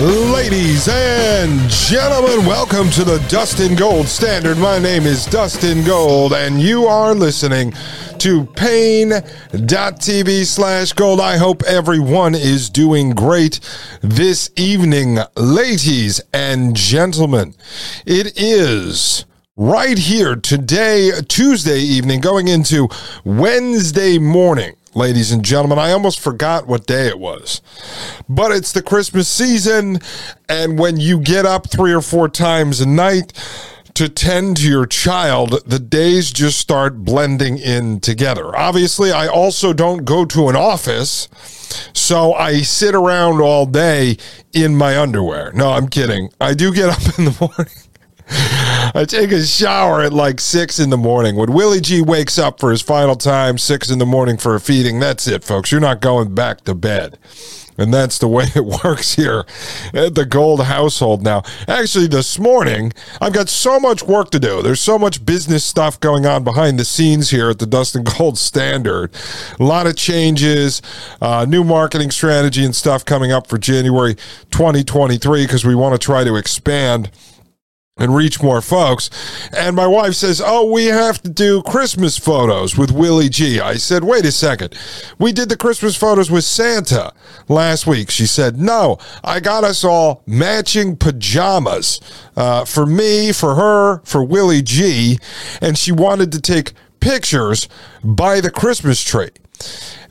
Ladies and gentlemen, welcome to the Dustin Gold Standard. My name is Dustin Gold, and you are listening to paine.tv slash gold. I hope everyone is doing great this evening, ladies and gentlemen. It is right here today, Tuesday evening, going into Wednesday morning ladies and gentlemen. I almost forgot what day it was. But it's the Christmas season, and when you get up three or four times a night, to tend to your child, the days just start blending in together. Obviously, I also don't go to an office, so I sit around all day in my underwear. No, I'm kidding. I do get up in the morning. I take a shower at like six in the morning. When Willie G wakes up for his final time, six in the morning for a feeding, that's it, folks. You're not going back to bed. And that's the way it works here at the Gold household now. Actually, this morning, I've got so much work to do. There's so much business stuff going on behind the scenes here at the Dustin Gold Standard. A lot of changes, uh, new marketing strategy and stuff coming up for January 2023 because we want to try to expand and reach more folks. And my wife says, Oh, we have to do Christmas photos with Willie G. I said, Wait a second. We did the Christmas photos with Santa last week. She said, No, I got us all matching pajamas uh, for me, for her, for Willie G. And she wanted to take pictures by the Christmas tree.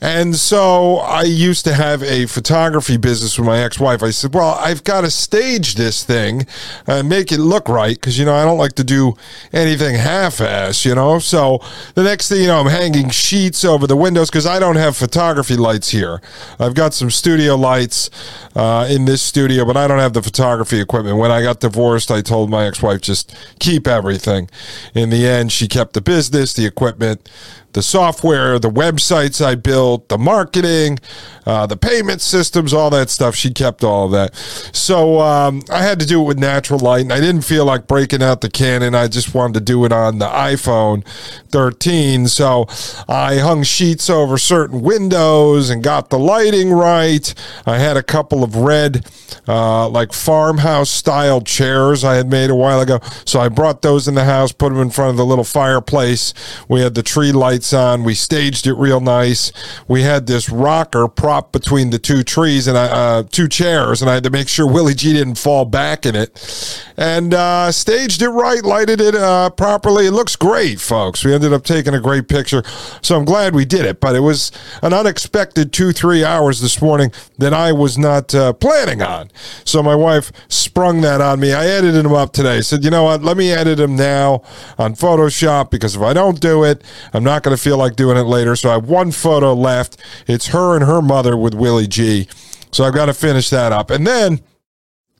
And so I used to have a photography business with my ex wife. I said, Well, I've got to stage this thing and make it look right because, you know, I don't like to do anything half ass, you know? So the next thing you know, I'm hanging sheets over the windows because I don't have photography lights here. I've got some studio lights uh, in this studio, but I don't have the photography equipment. When I got divorced, I told my ex wife, just keep everything. In the end, she kept the business, the equipment the software, the websites I built, the marketing, uh, the payment systems, all that stuff. She kept all of that. So um, I had to do it with natural light, and I didn't feel like breaking out the Canon. I just wanted to do it on the iPhone 13. So I hung sheets over certain windows and got the lighting right. I had a couple of red, uh, like farmhouse style chairs I had made a while ago. So I brought those in the house, put them in front of the little fireplace. We had the tree lights lights on. We staged it real nice. We had this rocker prop between the two trees and I, uh, two chairs, and I had to make sure Willie G didn't fall back in it. And uh, staged it right, lighted it uh, properly. It looks great, folks. We ended up taking a great picture, so I'm glad we did it. But it was an unexpected two, three hours this morning that I was not uh, planning on. So my wife sprung that on me. I edited them up today. Said, you know what? Let me edit them now on Photoshop because if I don't do it, I'm not going to feel like doing it later. So I have one photo left. It's her and her mother with Willie G. So I've got to finish that up. And then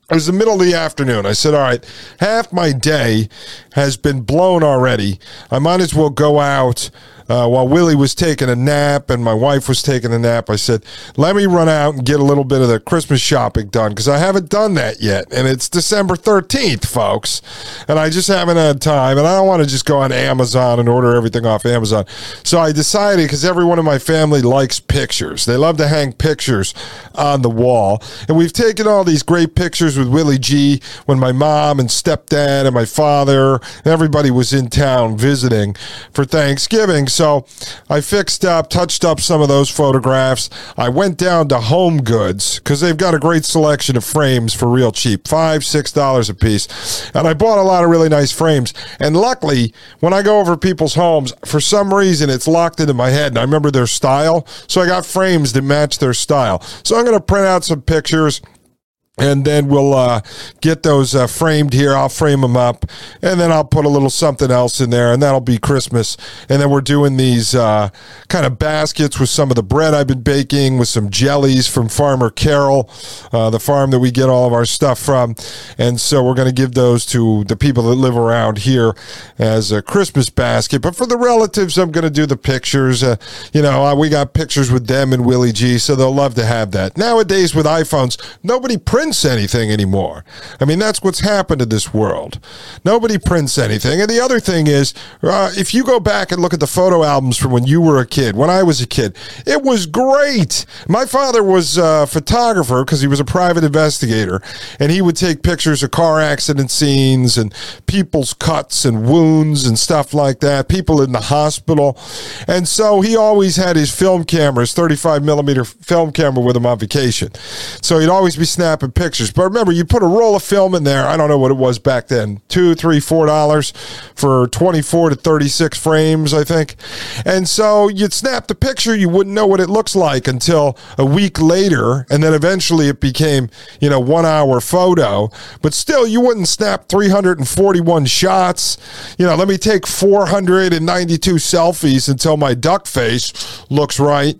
it was the middle of the afternoon. I said, All right, half my day has been blown already. I might as well go out uh, while Willie was taking a nap and my wife was taking a nap, I said, let me run out and get a little bit of the Christmas shopping done because I haven't done that yet. And it's December 13th, folks. And I just haven't had time. And I don't want to just go on Amazon and order everything off Amazon. So I decided because everyone in my family likes pictures, they love to hang pictures on the wall. And we've taken all these great pictures with Willie G when my mom and stepdad and my father, everybody was in town visiting for Thanksgiving. So I fixed up, touched up some of those photographs. I went down to Home Goods because they've got a great selection of frames for real cheap, five, six dollars a piece. And I bought a lot of really nice frames. And luckily, when I go over people's homes, for some reason it's locked into my head and I remember their style. So I got frames that match their style. So I'm going to print out some pictures and then we'll uh, get those uh, framed here. I'll frame them up, and then I'll put a little something else in there, and that'll be Christmas. And then we're doing these uh, kind of baskets with some of the bread I've been baking, with some jellies from Farmer Carol, uh, the farm that we get all of our stuff from. And so we're going to give those to the people that live around here as a Christmas basket. But for the relatives, I'm going to do the pictures. Uh, you know, uh, we got pictures with them and Willie G, so they'll love to have that. Nowadays with iPhones, nobody prints prints anything anymore. I mean, that's what's happened to this world. Nobody prints anything. And the other thing is, uh, if you go back and look at the photo albums from when you were a kid, when I was a kid, it was great. My father was a photographer because he was a private investigator, and he would take pictures of car accident scenes and people's cuts and wounds and stuff like that, people in the hospital. And so he always had his film cameras, 35 millimeter film camera with him on vacation. So he'd always be snapping pictures. But remember, you put a roll of film in there. I don't know what it was back then two, three, four dollars for 24 to 36 frames, I think. And so you'd snap the picture, you wouldn't know what it looks like until a week later. And then eventually it became, you know, one hour photo. But still, you wouldn't snap 341 shots. You know, let me take 492 selfies until my duck face looks right.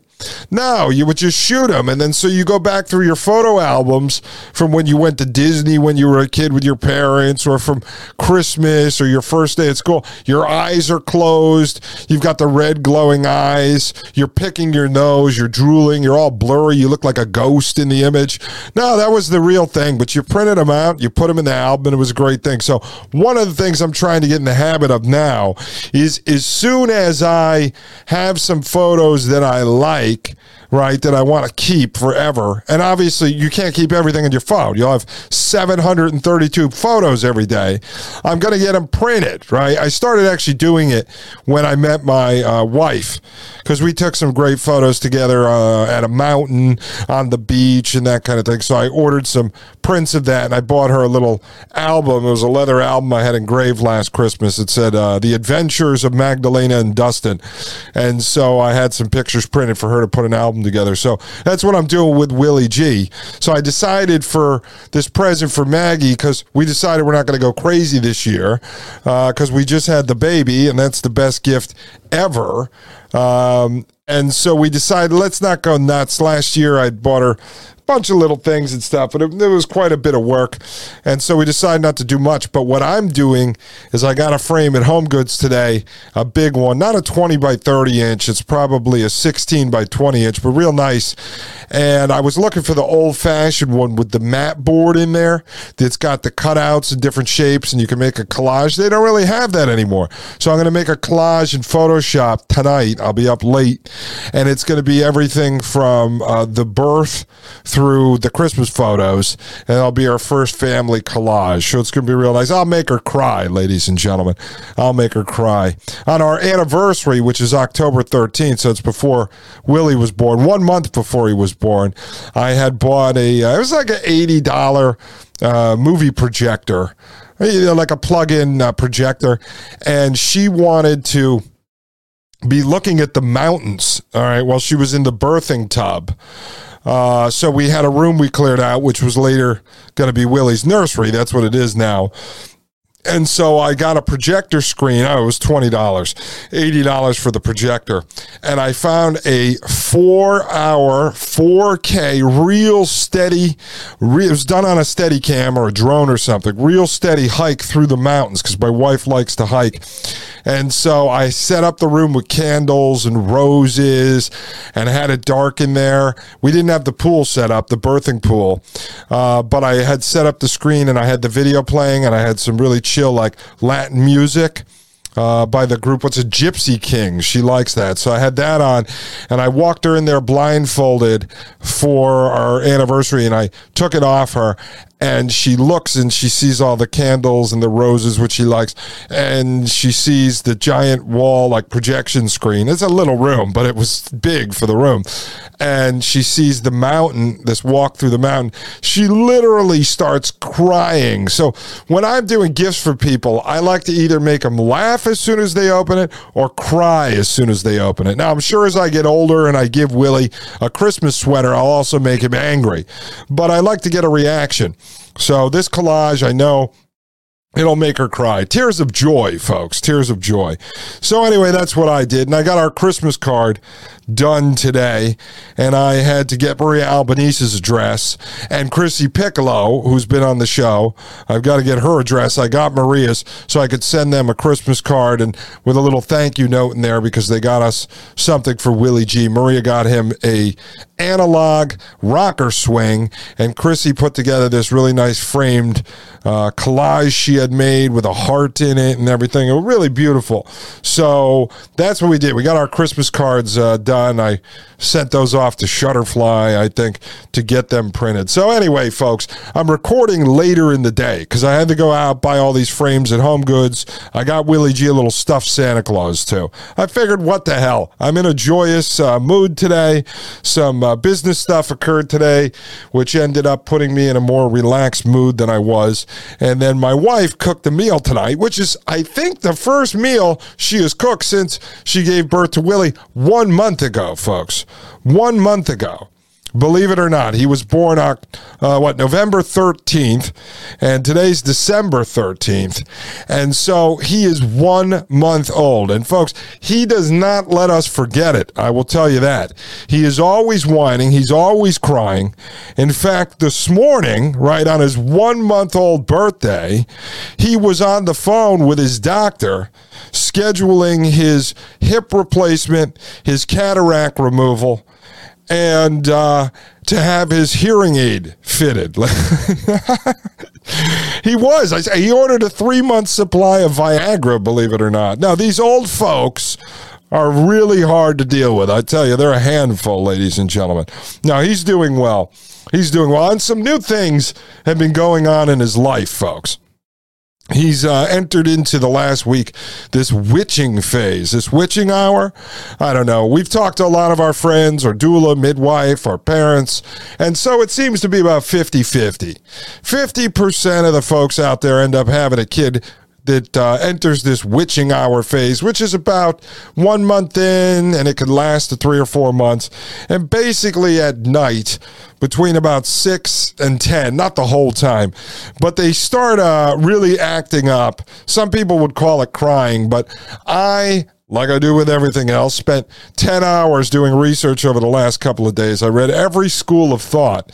No, you would just shoot them. And then so you go back through your photo albums from when you went to Disney when you were a kid with your parents or from Christmas or your first day at school. Your eyes are closed. You've got the red glowing eyes. You're picking your nose. You're drooling. You're all blurry. You look like a ghost in the image. No, that was the real thing. But you printed them out. You put them in the album and it was a great thing. So one of the things I'm trying to get in the habit of now is as soon as I have some photos that I like, like right, that I want to keep forever. And obviously, you can't keep everything in your phone. You'll have 732 photos every day. I'm going to get them printed, right? I started actually doing it when I met my uh, wife because we took some great photos together uh, at a mountain on the beach and that kind of thing. So I ordered some prints of that and I bought her a little album. It was a leather album I had engraved last Christmas. It said uh, The Adventures of Magdalena and Dustin. And so I had some pictures printed for her to put an album together. So that's what I'm doing with Willie G. So I decided for this present for Maggie because we decided we're not going to go crazy this year because uh, we just had the baby and that's the best gift ever. Um, and so we decided let's not go nuts. Last year I bought her bunch of little things and stuff, but it, it, was quite a bit of work. And so we decided not to do much. But what I'm doing is I got a frame at Home Goods today, a big one, not a 20 by 30 inch. It's probably a 16 by 20 inch, but real nice. And I was looking for the old fashioned one with the mat board in there that's got the cutouts and different shapes and you can make a collage. They don't really have that anymore. So I'm going to make a collage in Photoshop tonight. I'll be up late and it's going to be everything from uh, the birth through the Christmas photos. And it'll be our first family collage. So it's going to be real nice. I'll make her cry, ladies and gentlemen. I'll make her cry. On our anniversary, which is October 13th, so it's before Willie was born, one month before he was born, I had bought a, uh, it was like an $80 uh, movie projector, you know, like a plug-in uh, projector, and she wanted to be looking at the mountains. All right, while she was in the birthing tub. Uh, so we had a room we cleared out, which was later going to be Willie's nursery. That's what it is now. And so I got a projector screen. Oh, it was $20, $80 for the projector. And I found a four hour, 4K, real steady, re- it was done on a steady cam or a drone or something, real steady hike through the mountains because my wife likes to hike. And so I set up the room with candles and roses and had it dark in there. We didn't have the pool set up, the birthing pool, uh, but I had set up the screen and I had the video playing and I had some really chill, like Latin music. Uh, by the group, what's a Gypsy King? She likes that. So I had that on and I walked her in there blindfolded for our anniversary and I took it off her and she looks and she sees all the candles and the roses which she likes and she sees the giant wall like projection screen. It's a little room but it was big for the room. And she sees the mountain this walk through the mountain. She literally starts crying. So when i'm doing gifts for people i like to either make them laugh as soon as they open it or cry as soon as they open it. Now i'm sure as i get older and i give willie a christmas sweater i'll also make him angry. But i like to get a reaction so this collage, I know It'll make her cry. Tears of joy, folks. Tears of joy. So, anyway, that's what I did. And I got our Christmas card done today. And I had to get Maria Albanese's address and Chrissy Piccolo, who's been on the show. I've got to get her address. I got Maria's so I could send them a Christmas card and with a little thank you note in there because they got us something for Willie G. Maria got him a analog rocker swing, and Chrissy put together this really nice framed uh, collage she had made with a heart in it and everything. It was really beautiful. So that's what we did. We got our Christmas cards uh, done. I sent those off to Shutterfly, I think, to get them printed. So anyway, folks, I'm recording later in the day because I had to go out buy all these frames at Home Goods. I got Willie G a little stuffed Santa Claus too. I figured, what the hell? I'm in a joyous uh, mood today. Some uh, business stuff occurred today, which ended up putting me in a more relaxed mood than I was. And then my wife cooked a meal tonight, which is, I think, the first meal she has cooked since she gave birth to Willie one month ago, folks. One month ago. Believe it or not, he was born uh, what November 13th, and today's December 13th, and so he is one month old. And folks, he does not let us forget it. I will tell you that he is always whining. He's always crying. In fact, this morning, right on his one month old birthday, he was on the phone with his doctor scheduling his hip replacement, his cataract removal and uh, to have his hearing aid fitted. he was. I, he ordered a three month supply of Viagra, believe it or not. Now, these old folks are really hard to deal with. I tell you, they're a handful, ladies and gentlemen. Now, he's doing well. He's doing well. And some new things have been going on in his life, folks. He's uh, entered into the last week this witching phase, this witching hour. I don't know. We've talked to a lot of our friends, or doula, midwife, or parents, and so it seems to be about 50 50. 50% of the folks out there end up having a kid that uh, enters this witching hour phase, which is about one month in, and it can last to three or four months. And basically, at night, between about six and 10, not the whole time, but they start uh, really acting up. Some people would call it crying, but I like I do with everything else. Spent 10 hours doing research over the last couple of days. I read every school of thought.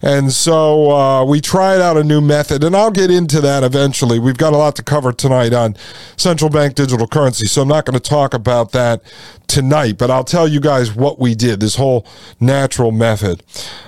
And so uh, we tried out a new method, and I'll get into that eventually. We've got a lot to cover tonight on central bank digital currency, so I'm not going to talk about that tonight, but I'll tell you guys what we did, this whole natural method.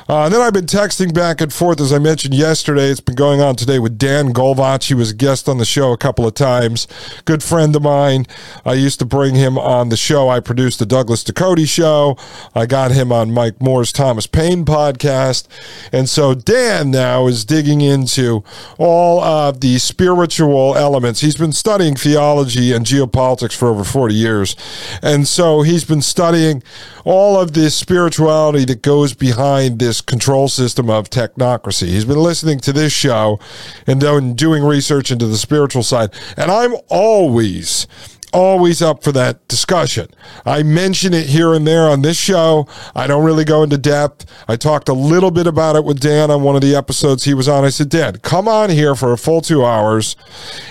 Uh, and then I've been texting back and forth, as I mentioned yesterday. It's been going on today with Dan Golvach. He was a guest on the show a couple of times. Good friend of mine. I used to bring him on the show. I produced the Douglas Ducote show. I got him on Mike Moore's Thomas Paine podcast. And so Dan now is digging into all of the spiritual elements. He's been studying theology and geopolitics for over 40 years. And so he's been studying all of this spirituality that goes behind this control system of technocracy. He's been listening to this show and doing research into the spiritual side. And I'm always always up for that discussion. I mention it here and there on this show. I don't really go into depth. I talked a little bit about it with Dan on one of the episodes he was on. I said, Dan, come on here for a full two hours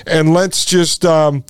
and let's just um,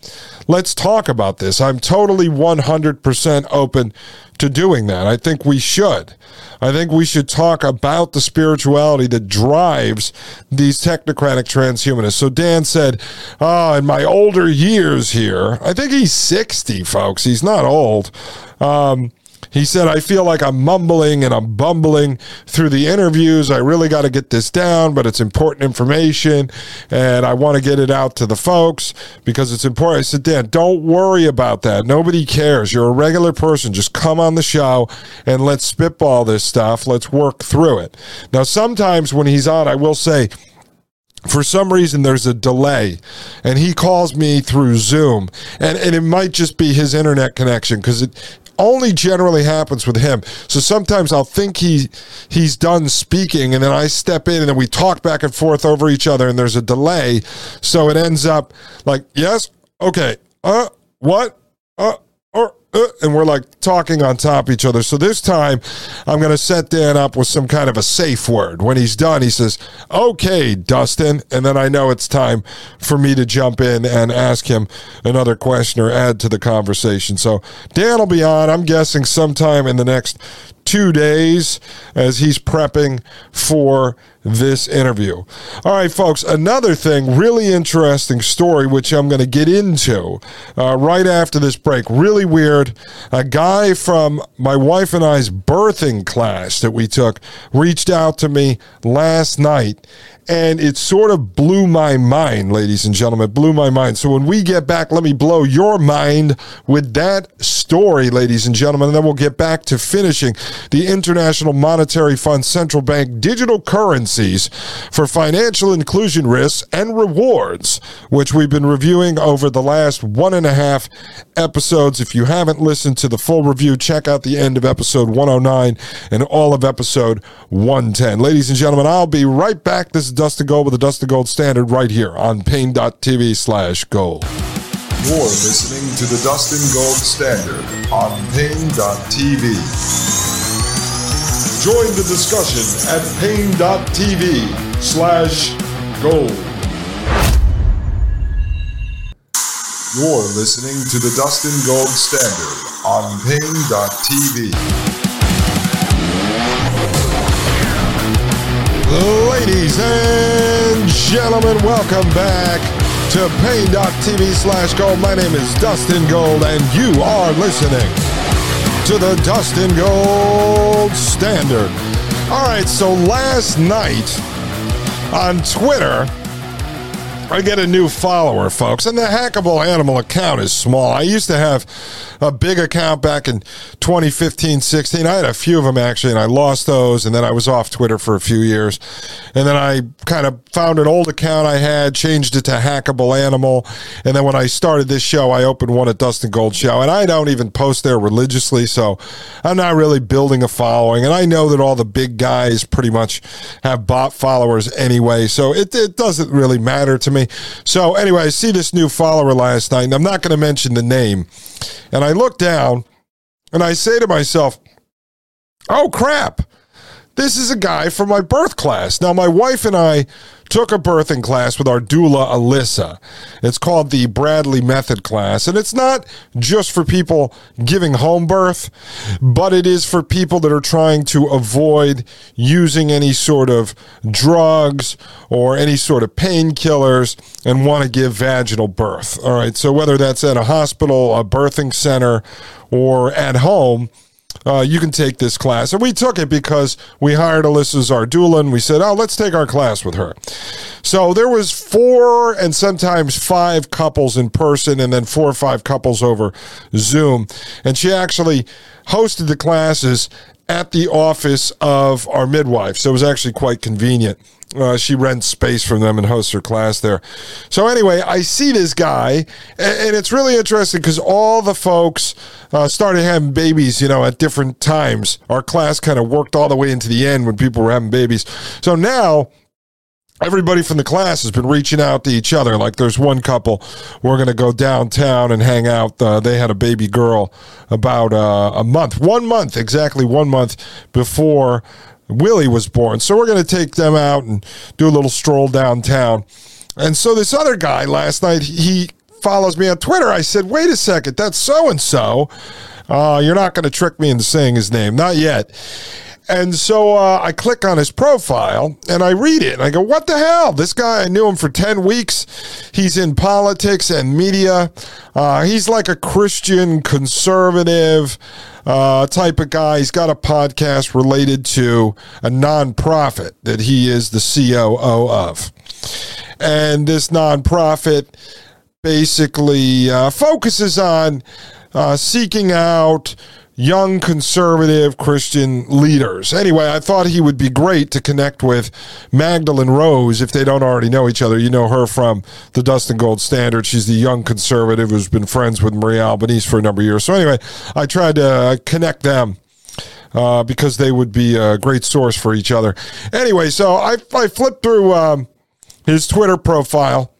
let's talk about this. I'm totally 100% open to doing that. I think we should. I think we should talk about the spirituality that drives these technocratic transhumanists. So Dan said, Oh, in my older years here, I think he's 60, folks. He's not old. Um, he said, I feel like I'm mumbling and I'm bumbling through the interviews. I really got to get this down, but it's important information and I want to get it out to the folks because it's important. I said, Dan, don't worry about that. Nobody cares. You're a regular person. Just come on the show and let's spitball this stuff. Let's work through it. Now, sometimes when he's on, I will say, for some reason there's a delay and he calls me through zoom and, and it might just be his internet connection because it only generally happens with him. So sometimes I'll think he he's done speaking and then I step in and then we talk back and forth over each other and there's a delay. So it ends up like, yes, okay, uh, what, uh, uh, and we're like talking on top of each other. So this time, I'm going to set Dan up with some kind of a safe word. When he's done, he says, "Okay, Dustin," and then I know it's time for me to jump in and ask him another question or add to the conversation. So Dan will be on. I'm guessing sometime in the next two days as he's prepping for this interview. All right, folks, another thing, really interesting story, which I'm going to get into uh, right after this break. Really weird. A guy from my wife and I's birthing class that we took reached out to me last night and it sort of blew my mind, ladies and gentlemen. Blew my mind. So when we get back, let me blow your mind with that story, ladies and gentlemen. And then we'll get back to finishing the International Monetary Fund central bank digital currencies for financial inclusion risks and rewards, which we've been reviewing over the last one and a half episodes. If you haven't listened to the full review, check out the end of episode 109 and all of episode 110. Ladies and gentlemen, I'll be right back. This is Dustin Gold with the Dustin Gold Standard right here on Paine.tv slash gold. You're listening to the Dustin Gold Standard on Paine.tv. Join the discussion at paine.tv slash gold. You're listening to the Dustin Gold Standard on paine.tv. Ladies and gentlemen, welcome back to paine.tv slash gold. My name is Dustin Gold, and you are listening to the Dustin Gold Standard. All right, so last night on Twitter, I get a new follower, folks, and the hackable animal account is small. I used to have a big account back in 2015, 16. I had a few of them actually, and I lost those. And then I was off Twitter for a few years. And then I kind of found an old account I had, changed it to Hackable Animal. And then when I started this show, I opened one at Dustin Gold Show. And I don't even post there religiously. So I'm not really building a following. And I know that all the big guys pretty much have bot followers anyway. So it, it doesn't really matter to me. So anyway, I see this new follower last night, and I'm not going to mention the name. And I look down and I say to myself, oh crap, this is a guy from my birth class. Now, my wife and I took a birthing class with our doula, Alyssa. It's called the Bradley Method class. And it's not just for people giving home birth, but it is for people that are trying to avoid using any sort of drugs or any sort of painkillers and want to give vaginal birth. All right. So whether that's at a hospital, a birthing center, or at home, uh, you can take this class. And we took it because we hired Alyssa and we said, oh, let's take our class with her. So there was four and sometimes five couples in person, and then four or five couples over Zoom. And she actually hosted the classes at the office of our midwife. So it was actually quite convenient. Uh, she rents space from them and hosts her class there. So anyway, I see this guy, and, and it's really interesting because all the folks uh, started having babies, you know, at different times. Our class kind of worked all the way into the end when people were having babies. So now everybody from the class has been reaching out to each other. Like there's one couple, we're going to go downtown and hang out. Uh, they had a baby girl about uh, a month, one month, exactly one month before Willie was born. So we're going to take them out and do a little stroll downtown. And so this other guy last night, he follows me on Twitter. I said, wait a second, that's so and so. You're not going to trick me into saying his name. Not yet. And so uh, I click on his profile and I read it and I go, what the hell? This guy, I knew him for 10 weeks. He's in politics and media. Uh, he's like a Christian conservative uh, type of guy. He's got a podcast related to a nonprofit that he is the COO of. And this nonprofit basically uh, focuses on uh, seeking out young conservative Christian leaders. Anyway, I thought he would be great to connect with Magdalene Rose if they don't already know each other. You know her from the Dustin Gold Standard. She's the young conservative who's been friends with Maria Albanese for a number of years. So anyway, I tried to uh, connect them. Uh, because they would be a great source for each other. Anyway, so I, I flipped through um, his Twitter profile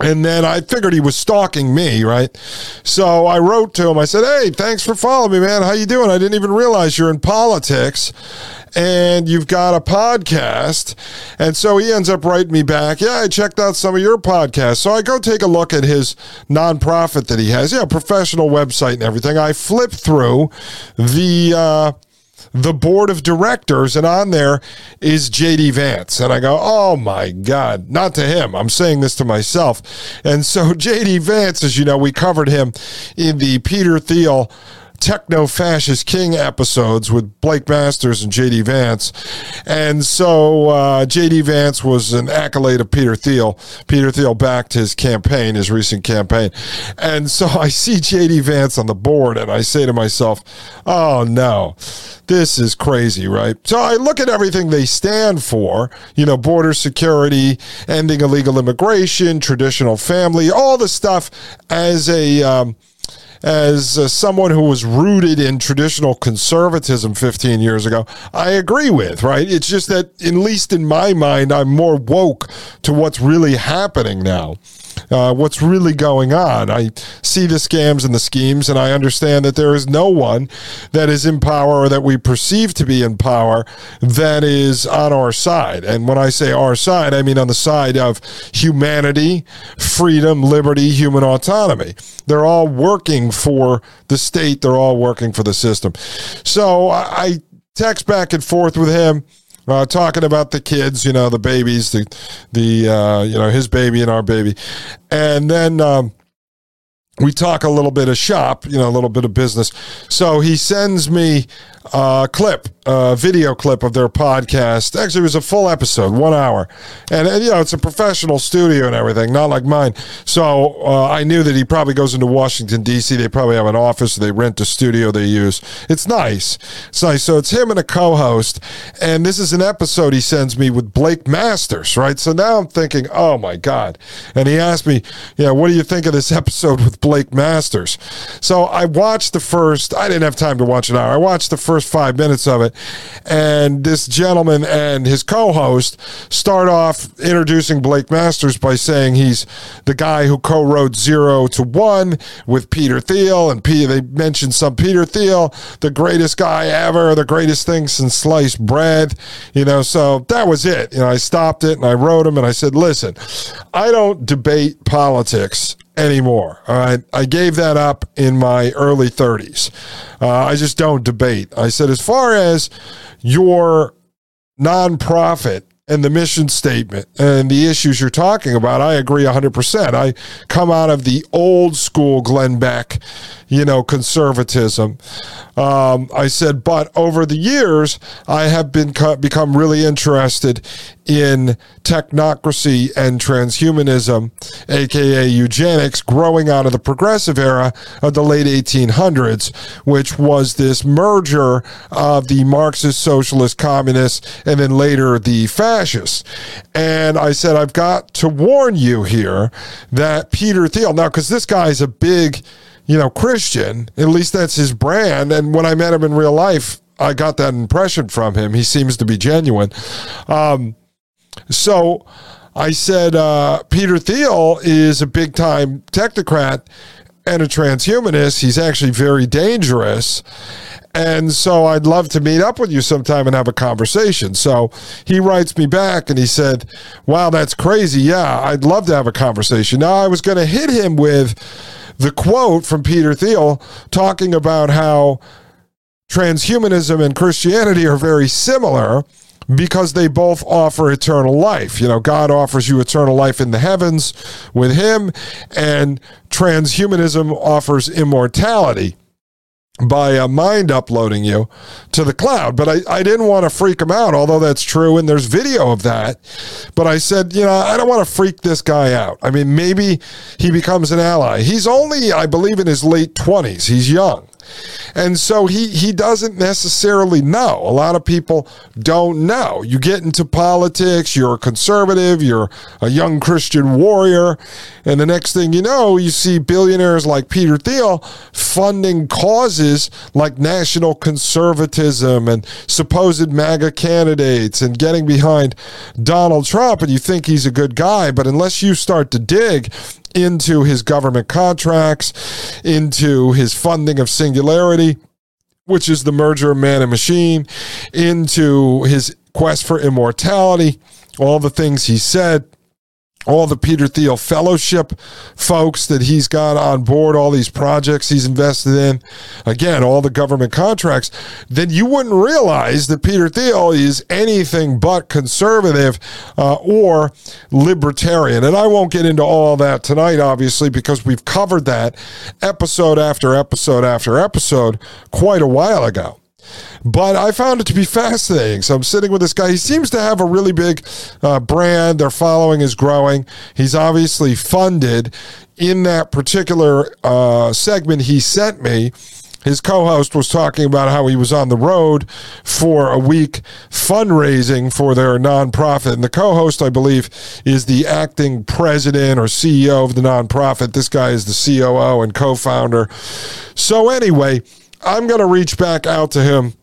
and then I figured he was stalking me, right? So I wrote to him. I said, "Hey, thanks for following me, man. How you doing? I didn't even realize you're in politics, and you've got a podcast." And so he ends up writing me back, "Yeah, I checked out some of your podcasts." So I go take a look at his nonprofit that he has, yeah, professional website and everything. I flip through the. Uh, the board of directors, and on there is JD Vance. And I go, oh my God, not to him. I'm saying this to myself. And so JD Vance, as you know, we covered him in the Peter Thiel techno fascist king episodes with Blake Masters and JD Vance. And so uh, JD Vance was an accolade of Peter Thiel. Peter Thiel backed his campaign, his recent campaign. And so I see JD Vance on the board and I say to myself, oh no, this is crazy, right? So I look at everything they stand for, you know, border security, ending illegal immigration, traditional family, all the stuff as a. Um, as uh, someone who was rooted in traditional conservatism 15 years ago, I agree with, right? It's just that, at least in my mind, I'm more woke to what's really happening now uh, what's really going on. I see the scams and the schemes, and I understand that there is no one that is in power or that we perceive to be in power that is on our side. And when I say our side, I mean on the side of humanity, freedom, liberty, human autonomy. They're all working for the state, they're all working for the system. So I text back and forth with him uh, talking about the kids, you know, the babies, the the uh, you know his baby and our baby, and then um, we talk a little bit of shop, you know, a little bit of business. So he sends me a clip, a video clip of their podcast. Actually, it was a full episode, one hour. And, and you know, it's a professional studio and everything, not like mine. So uh, I knew that he probably goes into Washington, D.C. They probably have an office, they rent a studio they use. It's nice. It's nice. So it's him and a co host. And this is an episode he sends me with Blake Masters, right? So now I'm thinking, oh my God. And he asked me, yeah, what do you think of this episode with Blake Masters? So I watched the first, I didn't have time to watch an hour. I watched the first five minutes of it. And this gentleman and his co host start off introducing Blake Masters by saying he's the guy who co wrote Zero to One with Peter Thiel. And P- they mentioned some Peter Thiel, the greatest guy ever, the greatest thing since sliced bread. You know, so that was it. You know, I stopped it and I wrote him and I said, listen, I don't debate politics anymore. All right. I gave that up in my early 30s. Uh, I just don't debate. I said, as far as your nonprofit and the mission statement and the issues you're talking about, I agree 100%. I come out of the old school Glenn Beck, you know, conservatism. Um, I said, but over the years, I have been become really interested in technocracy and transhumanism, aka eugenics, growing out of the progressive era of the late 1800s, which was this merger of the Marxist, socialist, communists, and then later the fascists. And I said, I've got to warn you here that Peter Thiel, now, because this guy is a big, you know, Christian, at least that's his brand. And when I met him in real life, I got that impression from him. He seems to be genuine. Um, so I said, uh, Peter Thiel is a big time technocrat and a transhumanist. He's actually very dangerous. And so I'd love to meet up with you sometime and have a conversation. So he writes me back and he said, Wow, that's crazy. Yeah, I'd love to have a conversation. Now, I was going to hit him with the quote from Peter Thiel talking about how transhumanism and Christianity are very similar because they both offer eternal life. You know, God offers you eternal life in the heavens with Him, and transhumanism offers immortality by uh, mind uploading you to the cloud. But I, I didn't want to freak him out, although that's true, and there's video of that. But I said, you know, I don't want to freak this guy out. I mean, maybe he becomes an ally. He's only, I believe, in his late 20s. He's young. And so he, he doesn't necessarily know. A lot of people don't know. You get into politics, you're a conservative, you're a young Christian warrior, and the next thing you know, you see billionaires like Peter Thiel funding causes like national conservatism and supposed MAGA candidates and getting behind Donald Trump, and you think he's a good guy, but unless you start to dig into his government contracts, into his funding of Singularity, which is the merger of man and machine, into his quest for immortality, all the things he said all the Peter Thiel Fellowship folks that he's got on board, all these projects he's invested in, again, all the government contracts, then you wouldn't realize that Peter Thiel is anything but conservative uh, or libertarian. And I won't get into all that tonight, obviously, because we've covered that episode after episode after episode quite a while ago. But I found it to be fascinating. So I'm sitting with this guy. He seems to have a really big uh, brand. Their following is growing. He's obviously funded in that particular uh, segment he sent me his co-host was talking about how he was on the road for a week fundraising for their nonprofit and the co-host i believe is the acting president or ceo of the nonprofit this guy is the coo and co-founder so anyway I'm going to reach back out to him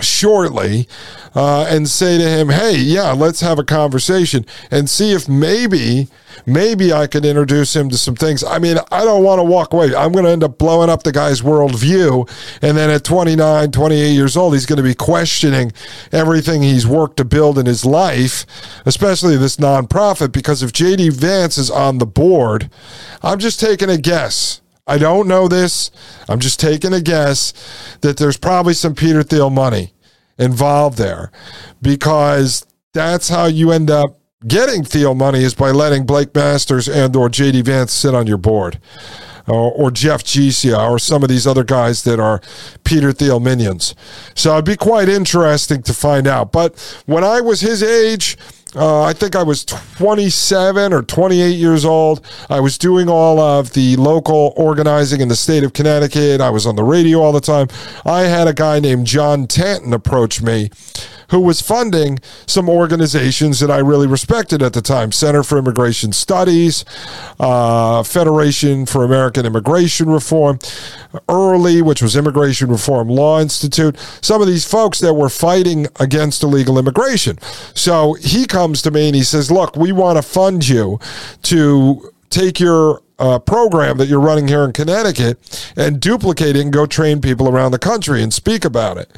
shortly uh, and say to him, "Hey, yeah, let's have a conversation and see if maybe, maybe I can introduce him to some things." I mean, I don't want to walk away. I'm going to end up blowing up the guy's worldview, and then at 29, 28 years old, he's going to be questioning everything he's worked to build in his life, especially this nonprofit. Because if JD Vance is on the board, I'm just taking a guess I don't know this. I'm just taking a guess that there's probably some Peter Thiel money involved there because that's how you end up getting Thiel money is by letting Blake Masters and or JD Vance sit on your board. Or, or Jeff Gesia or some of these other guys that are Peter Thiel minions. So it'd be quite interesting to find out. But when I was his age, uh, I think I was 27 or 28 years old. I was doing all of the local organizing in the state of Connecticut. I was on the radio all the time. I had a guy named John Tanton approach me who was funding some organizations that I really respected at the time Center for Immigration Studies, uh, Federation for American Immigration Reform, Early, which was Immigration Reform Law Institute, some of these folks that were fighting against illegal immigration. So he comes to me and he says, Look, we want to fund you to take your uh, program that you're running here in Connecticut and duplicate it and go train people around the country and speak about it.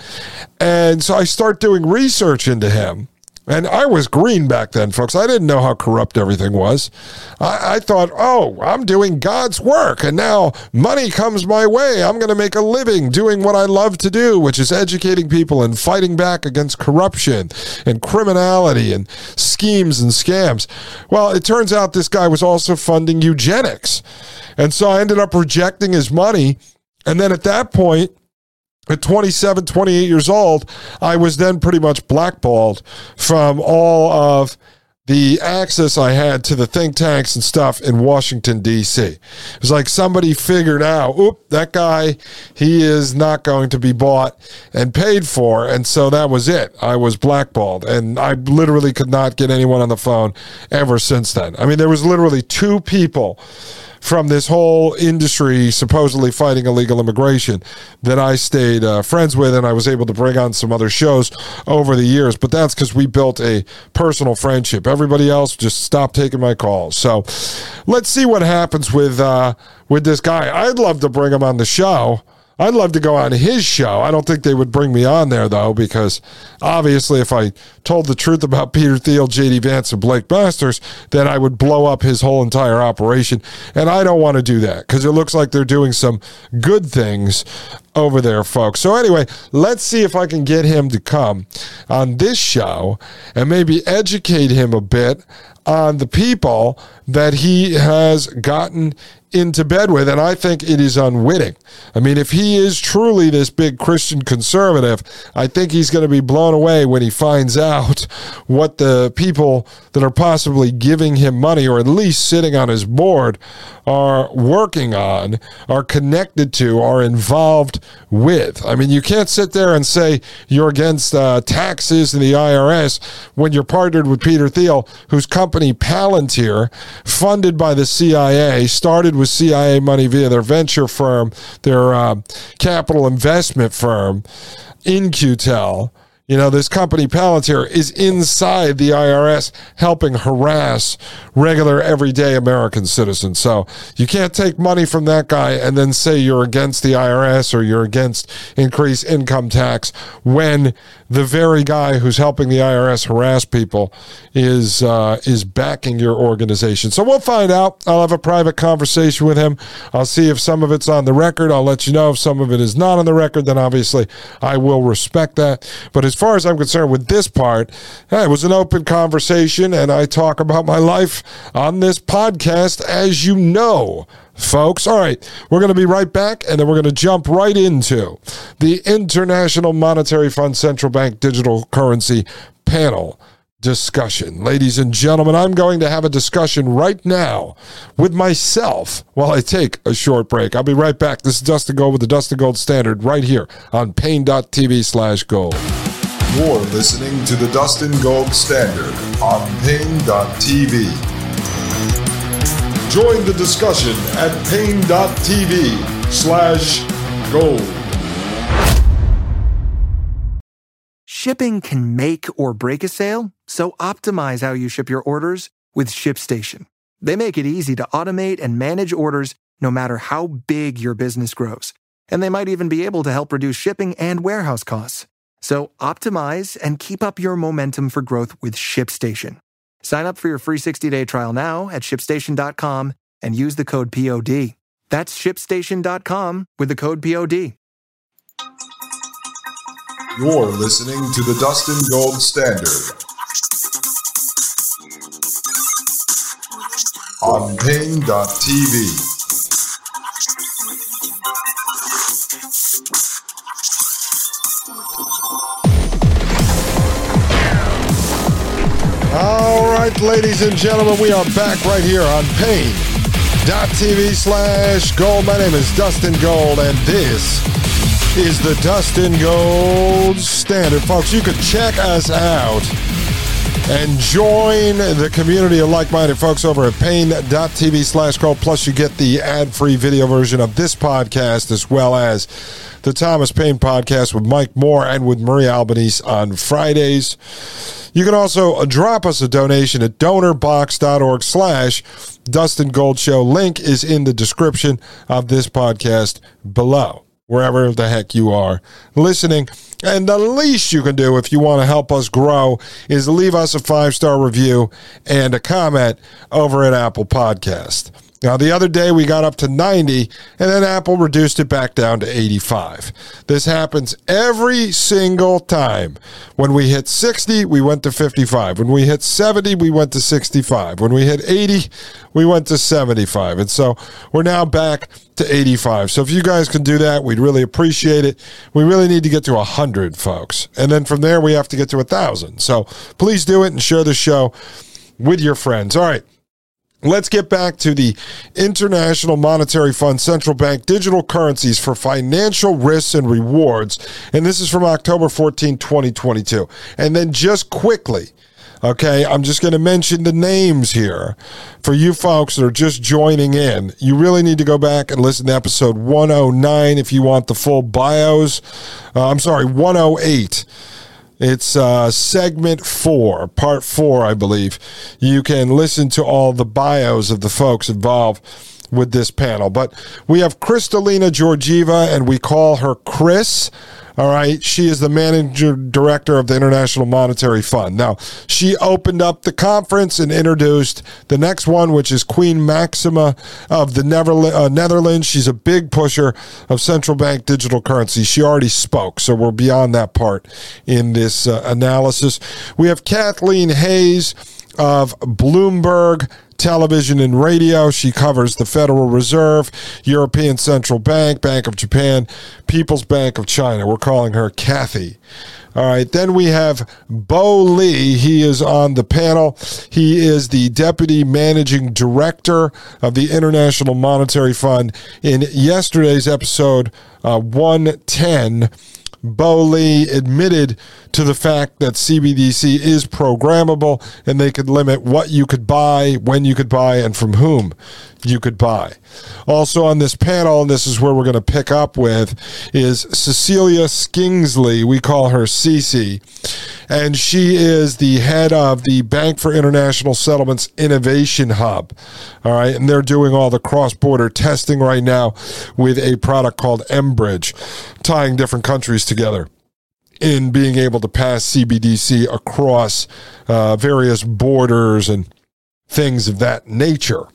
And so I start doing research into him. And I was green back then, folks. I didn't know how corrupt everything was. I, I, thought, oh, I'm doing God's work, and now money comes my way. I'm going to make a living doing what I love to do, which is educating people and fighting back against corruption and criminality and schemes and scams. Well, it turns out this guy was also funding eugenics. And so I ended up rejecting his money. And then at that point, at 27, 28 years old, I was then pretty much blackballed from all of the access I had to the think tanks and stuff in Washington, D.C. It was like somebody figured out, oop, that guy, he is not going to be bought and paid for. And so that was it. I was blackballed. And I literally could not get anyone on the phone ever since then. I mean, there was literally two people from this whole industry supposedly fighting illegal immigration that I stayed uh, friends with, and I was able to bring on some other shows over the years. But that's because we built a personal friendship. Everybody else just stopped taking my calls. So let's see what happens with uh, with this guy. I'd love to bring him on the show. I'd love to go on his show. I don't think they would bring me on there though, because obviously, if I told the truth about Peter Thiel, JD Vance, and Blake Masters, then I would blow up his whole entire operation. And I don't want to do that because it looks like they're doing some good things over there, folks. So, anyway, let's see if I can get him to come on this show and maybe educate him a bit on the people that he has gotten into bed with, and I think it is unwitting. I mean, if he is truly this big Christian conservative, I think he's going to be blown away when he finds out what the people that are possibly giving him money, or at least sitting on his board, are working on, are connected to, are involved with. I mean, you can't sit there and say you're against uh, taxes and the IRS when you're partnered with Peter Thiel, whose company Palantir, funded by the CIA, started with CIA money via their venture firm, their uh, capital investment firm, In-Q-Tel you know, this company Palantir is inside the IRS helping harass regular everyday American citizens. So you can't take money from that guy and then say you're against the IRS or you're against increased income tax when the very guy who's helping the IRS harass people is uh, is backing your organization. So we'll find out. I'll have a private conversation with him. I'll see if some of it's on the record. I'll let you know if some of it is not on the record. Then obviously I will respect that. But as far as I'm concerned with this part, it was an open conversation, and I talk about my life on this podcast, as you know folks. All right, we're going to be right back, and then we're going to jump right into the International Monetary Fund Central Bank Digital Currency Panel discussion. Ladies and gentlemen, I'm going to have a discussion right now with myself while I take a short break. I'll be right back. This is Dustin Gold with the Dustin Gold Standard right here on Paine.tv slash gold. You're listening to the Dustin Gold Standard on Paine.tv. Join the discussion at Paine.tv slash gold. Shipping can make or break a sale, so optimize how you ship your orders with ShipStation. They make it easy to automate and manage orders no matter how big your business grows. And they might even be able to help reduce shipping and warehouse costs. So optimize and keep up your momentum for growth with ShipStation. Sign up for your free 60-day trial now at shipstation.com and use the code POD. That's shipstation.com with the code POD. You're listening to the Dustin Gold Standard on Paine.tv. All right, ladies and gentlemen, we are back right here on Paine.tv slash gold. My name is Dustin Gold, and this is the Dustin Gold Standard. Folks, you can check us out and join the community of like-minded folks over at Paine.tv slash gold. Plus, you get the ad-free video version of this podcast as well as the Thomas Paine podcast with Mike Moore and with Marie Albanese on Fridays. You can also drop us a donation at donorbox.org slash Dustin Gold Show. Link is in the description of this podcast below wherever the heck you are listening. And the least you can do if you want to help us grow is leave us a five star review and a comment over at Apple Podcast. Now, the other day we got up to 90, and then Apple reduced it back down to 85. This happens every single time. When we hit 60, we went to 55. When we hit 70, we went to 65. When we hit 80, we went to 75. And so we're now back to 85. So if you guys can do that, we'd really appreciate it. We really need to get to 100, folks. And then from there, we have to get to 1,000. So please do it and share the show with your friends. All right. Let's get back to the International Monetary Fund central bank digital currencies for financial risks and rewards. And this is from October 14, 2022. And then just quickly, okay, I'm just going to mention the names here for you folks that are just joining in. You really need to go back and listen to episode 109 if you want the full bios. Uh, I'm sorry, 108 it's uh, segment four, part four, I believe. You can listen to all the bios of the folks involved with this panel. But we have Kristalina Georgieva, and we call her Chris. All right. She is the manager director of the International Monetary Fund. Now, she opened up the conference and introduced the next one, which is Queen Maxima of the uh, Netherlands. She's a big pusher of central bank digital currency. She already spoke, so we're beyond that part in this uh, analysis. We have Kathleen Hayes of Bloomberg television and radio. She covers the Federal Reserve, European Central Bank, Bank of Japan, People's Bank of China. We're calling her Kathy. All right. Then we have Bo Li. He is on the panel. He is the deputy managing director of the International Monetary Fund. In yesterday's episode uh, 110, Bo Li admitted to the fact that CBDC is programmable and they could limit what you could buy, when you could buy, and from whom you could buy. Also on this panel, and this is where we're going to pick up with, is Cecilia Skingsley. We call her Cece. And she is the head of the Bank for International Settlements Innovation Hub. All right. And they're doing all the cross border testing right now with a product called mBridge, tying different countries together in being able to pass CBDC across uh, various borders and things of that nature.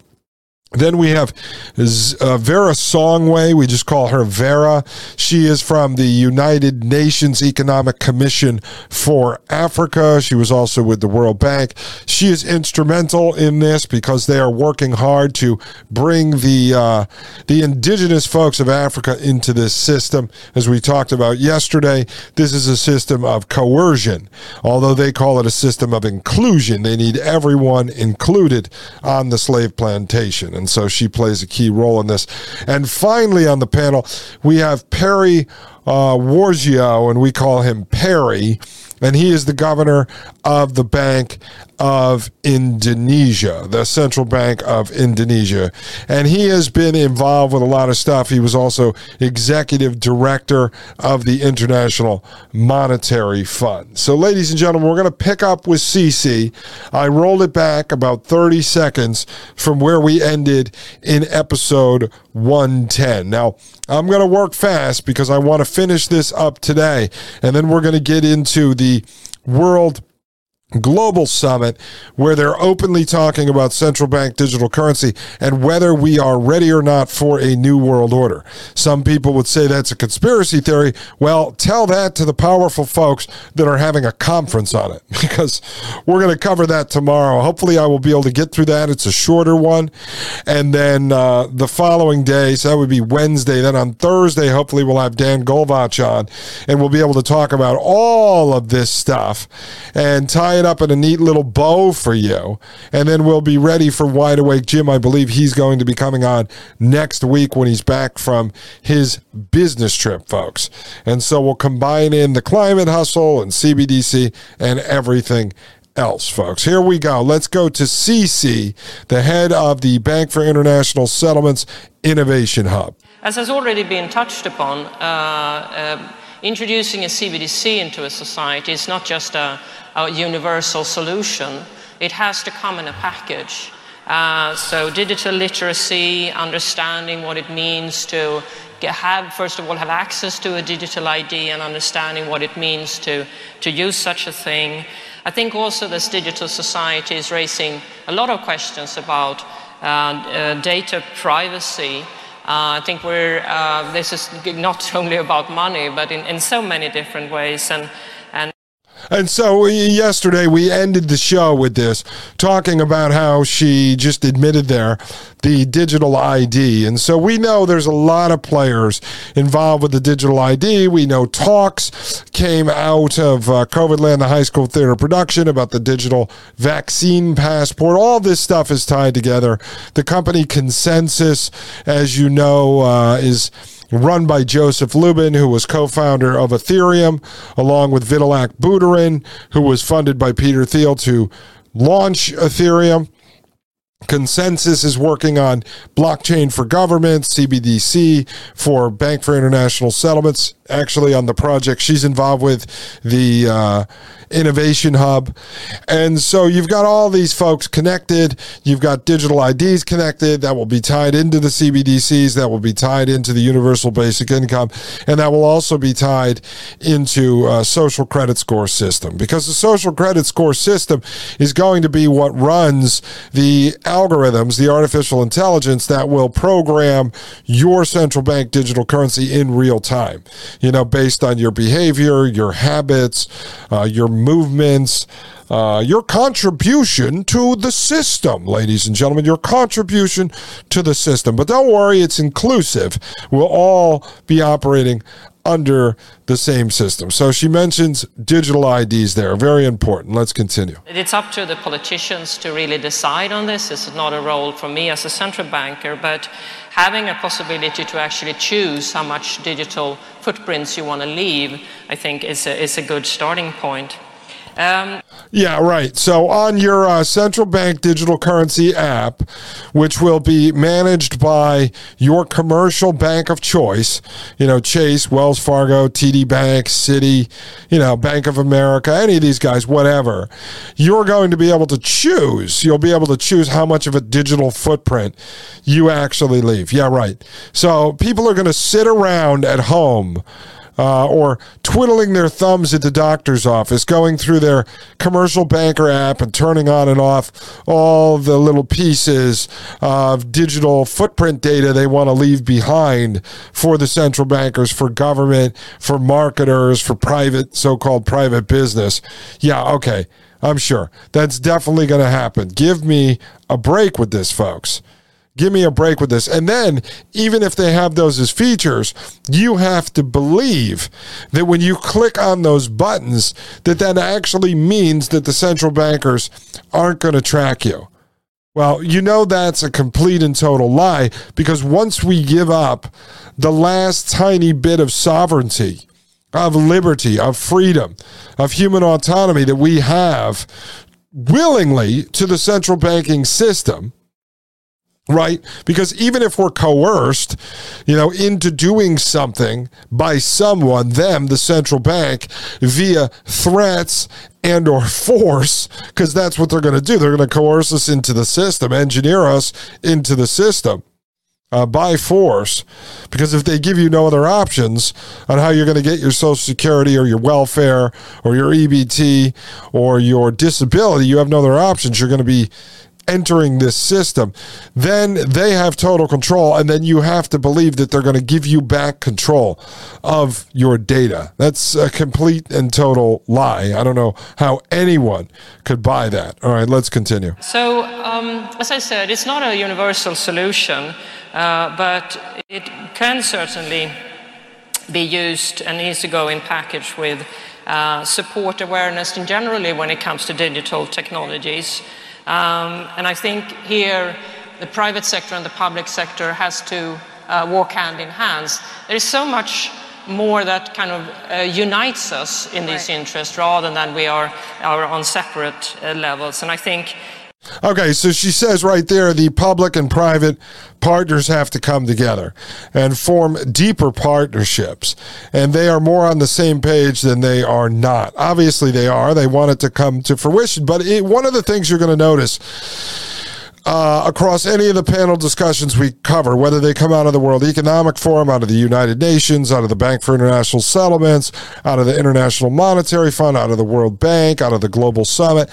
Then we have uh, Vera Songwe. We just call her Vera. She is from the United Nations Economic Commission for Africa. She was also with the World Bank. She is instrumental in this because they are working hard to bring the uh, the indigenous folks of Africa into this system. As we talked about yesterday, this is a system of coercion. Although they call it a system of inclusion, they need everyone included on the slave plantation and so she plays a key role in this. And finally, on the panel, we have Perry uh, Warjiyo, and we call him Perry and he is the governor of the Bank of Indonesia, the Central Bank of Indonesia. And he has been involved with a lot of stuff. He was also executive director of the International Monetary Fund. So, ladies and gentlemen, we're going to pick up with CC. I rolled it back about 30 seconds from where we ended in episode 110. Now, I'm going to work fast because I want to finish this up today, and then we're going to get into the World global summit where they're openly talking about central bank digital currency and whether we are ready or not for a new world order. Some people would say that's a conspiracy theory. Well, tell that to the powerful folks that are having a conference on it because we're going to cover that tomorrow. Hopefully, I will be able to get through that. It's a shorter one. And then uh, the following day, so that would be Wednesday. Then on Thursday, hopefully, we'll have Dan Golvach on and we'll be able to talk about all of this stuff and tie it up in a neat little bow for you. And then we'll be ready for Wide Awake Jim. I believe he's going to be coming on next week when he's back from his business trip, folks. And so we'll combine in the climate hustle and CBDC and everything else, folks. Here we go. Let's go to CC, the head of the Bank for International Settlements Innovation Hub. As has already been touched upon, uh, uh, introducing a CBDC into a society is not just a, a universal solution, it has to come in a package. Uh, so digital literacy, understanding what it means to have, first of all, have access to a digital ID and understanding what it means to, to use such a thing. I think also this digital society is raising a lot of questions about uh, uh, data privacy I think we're, uh, this is not only about money, but in, in so many different ways. And, and so yesterday we ended the show with this, talking about how she just admitted there the digital ID. And so we know there's a lot of players involved with the digital ID. We know talks came out of uh, COVID Land, the high school theater production about the digital vaccine passport. All this stuff is tied together. The company ConsenSys, as you know, uh, is run by Joseph Lubin, who was co founder of Ethereum, along with Vitalik Buterin, who was funded by Peter Thiel to launch Ethereum. ConsenSys is working on blockchain for government, CBDC for Bank for International Settlements. Actually, on the project she's involved with, the uh, Innovation Hub. And so you've got all these folks connected. You've got digital IDs connected that will be tied into the CBDCs, that will be tied into the universal basic income, and that will also be tied into a social credit score system because the social credit score system is going to be what runs the algorithms, the artificial intelligence that will program your central bank digital currency in real time, you know, based on your behavior, your habits, uh, your movements, uh, your contribution to the system, ladies and gentlemen, your contribution to the system. But don't worry, it's inclusive. We'll all be operating under the same system. So she mentions digital IDs there, very important. Let's continue. It's up to the politicians to really decide on this. It's not a role for me as a central banker, but having a possibility to actually choose how much digital footprints you want to leave, I think is a, is a good starting point. Um, yeah, right. So on your uh, central bank digital currency app, which will be managed by your commercial bank of choice, you know, Chase, Wells Fargo, TD Bank, Citi, you know, Bank of America, any of these guys, whatever, you're going to be able to choose. You'll be able to choose how much of a digital footprint you actually leave. Yeah, right. So people are going to sit around at home uh, or twiddling their thumbs at the doctor's office, going through their commercial banker app and turning on and off all the little pieces of digital footprint data they want to leave behind for the central bankers, for government, for marketers, for private, so called private business. Yeah, okay. I'm sure that's definitely going to happen. Give me a break with this, folks. Give me a break with this. And then, even if they have those as features, you have to believe that when you click on those buttons, that that actually means that the central bankers aren't going to track you. Well, you know that's a complete and total lie because once we give up the last tiny bit of sovereignty, of liberty, of freedom, of human autonomy that we have willingly to the central banking system, right? Because even if we're coerced, you know, into doing something by someone, them, the central bank, via threats and or force, because that's what they're going to do. They're going to coerce us into the system, engineer us into the system. Uh, by force, because if they give you no other options on how you're going to get your Social Security or your welfare or your EBT or your disability, you have no other options. You're going to be entering this system, then they have total control. And then you have to believe that they're going to give you back control of your data. That's a complete and total lie. I don't know how anyone could buy that. All right, let's continue. So, um, as I said, it's not a universal solution, uh, but it can certainly be used and needs to go in package with uh, support awareness in generally when it comes to digital technologies. Um, and I think here the private sector and the public sector has to uh, walk hand in hand. There is so much more that kind of uh, unites us in these right. interests rather than we are, are on separate uh, levels. And I think Okay, so she says right there the public and private partners have to come together and form deeper partnerships. And they are more on the same page than they are not. Obviously, they are. They want it to come to fruition. But it, one of the things you're going to notice uh, across any of the panel discussions we cover, whether they come out of the World Economic Forum, out of the United Nations, out of the Bank for International Settlements, out of the International Monetary Fund, out of the World Bank, out of the Global Summit,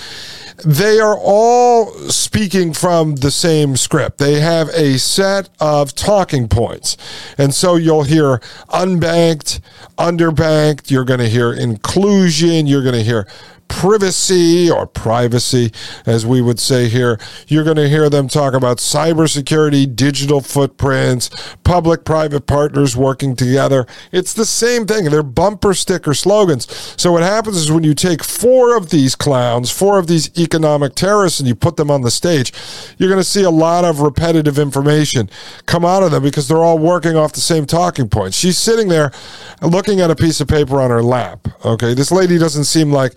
they are all speaking from the same script. They have a set of talking points. And so you'll hear unbanked, underbanked, you're going to hear inclusion, you're going to hear privacy or privacy, as we would say here. You're going to hear them talk about cybersecurity, digital footprints, public private partners working together. It's the same thing. They're bumper sticker slogans. So what happens is when you take four of these clowns, four of these economic terrorists, and you put them on the stage, you're going to see a lot of repetitive information come out of them because they're all working off the same talking points. She's sitting there looking at a piece of paper on her lap. Okay. This lady doesn't seem like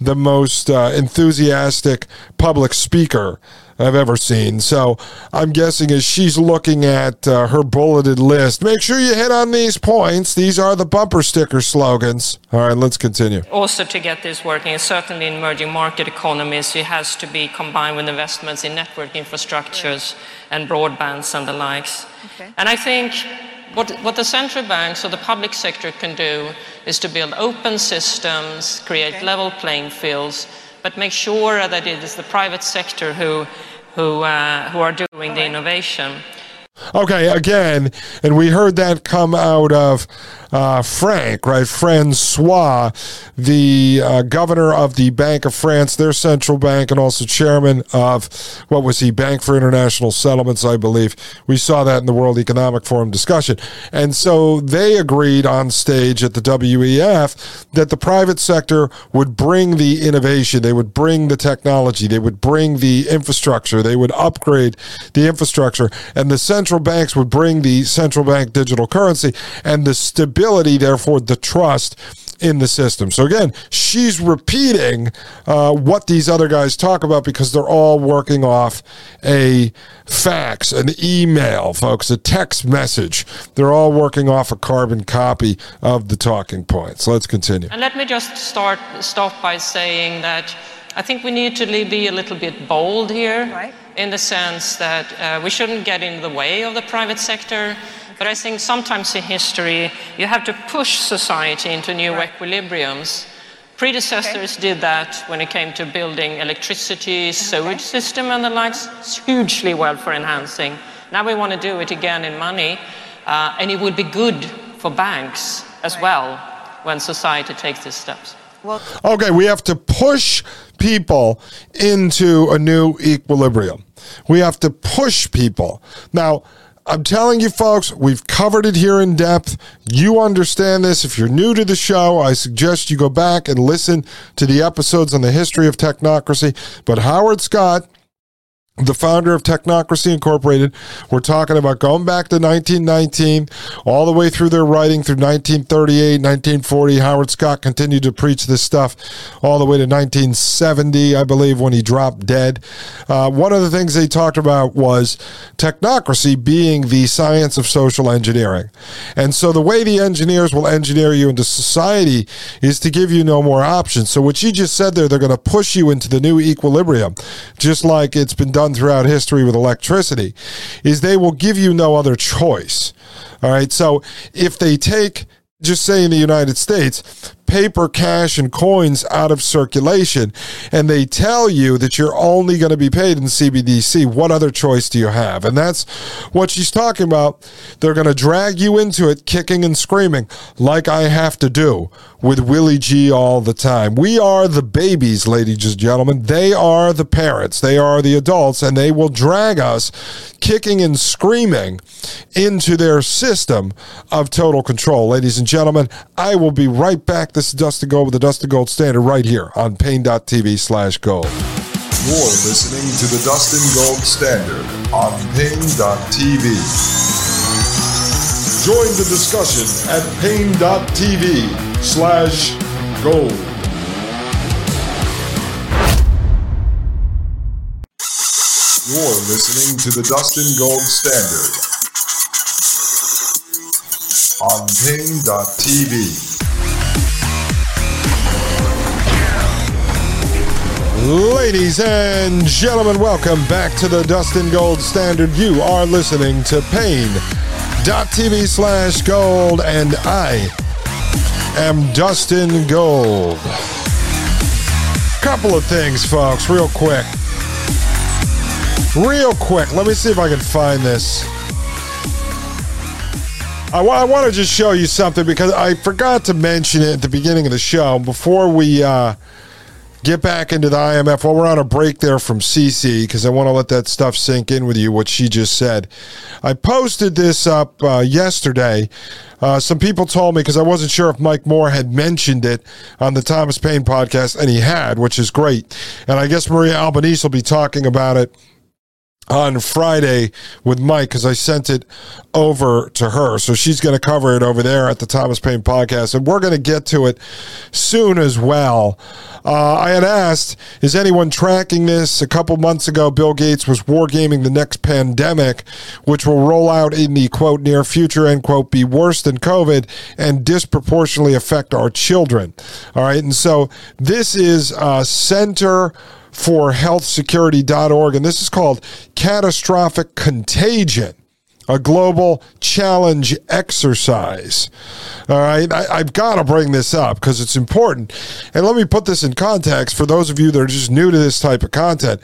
the most uh, enthusiastic public speaker I've ever seen. So I'm guessing as she's looking at uh, her bulleted list, make sure you hit on these points. These are the bumper sticker slogans. All right, let's continue. Also, to get this working, certainly in emerging market economies, it has to be combined with investments in network infrastructures and broadbands and the likes. Okay. And I think what, what, the central banks or the public sector can do is to build open systems, create okay. level playing fields, but make sure that it is the private sector who, who, uh, who are doing right. the innovation. Okay, again, and we heard that come out of uh, Frank, right? Francois, the uh, governor of the Bank of France, their central bank, and also chairman of what was he, Bank for International Settlements, I believe. We saw that in the World Economic Forum discussion. And so they agreed on stage at the WEF that the private sector would bring the innovation, they would bring the technology, they would bring the infrastructure, they would upgrade the infrastructure, and the central banks would bring the central bank digital currency and the stability stability, therefore the trust in the system. So again, she's repeating uh, what these other guys talk about because they're all working off a fax, an email, folks, a text message. They're all working off a carbon copy of the talking points. Let's continue. And let me just start stop by saying that I think we need to be a little bit bold here, right. in the sense that uh, we shouldn't get in the way of the private sector. But I think sometimes in history, you have to push society into new right. equilibriums. Predecessors okay. did that when it came to building electricity, sewage okay. system and the likes, it's hugely well for enhancing. Now we want to do it again in money, uh, and it would be good for banks as right. well when society takes these steps. Well, okay, we have to push people into a new equilibrium. We have to push people. Now, I'm telling you, folks, we've covered it here in depth. You understand this. If you're new to the show, I suggest you go back and listen to the episodes on the history of technocracy. But Howard Scott the founder of Technocracy Incorporated. We're talking about going back to 1919, all the way through their writing through 1938, 1940. Howard Scott continued to preach this stuff all the way to 1970, I believe, when he dropped dead. Uh, one of the things they talked about was technocracy being the science of social engineering. And so the way the engineers will engineer you into society is to give you no more options. So what you just said there, they're going to push you into the new equilibrium, just like it's been done done throughout history with electricity is they will give you no other choice. All right. So if they take, just say in the United States, paper, cash, and coins out of circulation, and they tell you that you're only going to be paid in CBDC, what other choice do you have? And that's what she's talking about. They're going to drag you into it kicking and screaming, like I have to do with Willie G all the time. We are the babies, ladies and gentlemen. They are the parents, they are the adults, and they will drag us kicking and screaming into their system of total control. Ladies and gentlemen, I will be right back This is Dustin Gold with the Dustin Gold Standard right here on Paine.tv slash gold. You're listening to the Dustin Gold Standard on Paine.tv. Join the discussion at Paine.tv slash gold. You're listening to the Dustin Gold Standard on Paine.tv. Ladies and gentlemen, welcome back to the Dustin Gold Standard. You are listening to Paine.tv slash gold, and I am Dustin Gold. Couple of things, folks, real quick. Real quick, let me see if I can find this. I, I want to just show you something because I forgot to mention it at the beginning of the show before we. Uh, get back into the IMF. Well, we're on a break there from CC because I want to let that stuff sink in with you, what she just said. I posted this up uh, yesterday. Uh, some people told me because I wasn't sure if Mike Moore had mentioned it on the Thomas Paine podcast, and he had, which is great. And I guess Maria Albanese will be talking about it on Friday with Mike because I sent it over to her. So she's going to cover it over there at the Thomas Paine podcast. And we're going to get to it soon as well. Uh, I had asked, is anyone tracking this? A couple months ago, Bill Gates was wargaming the next pandemic, which will roll out in the quote near future, end quote, be worse than COVID and disproportionately affect our children. All right. And so this is uh, Center for healthsecurity.org and this is called catastrophic contagion a global challenge exercise. All right. I, have got to bring this up because it's important. And let me put this in context for those of you that are just new to this type of content.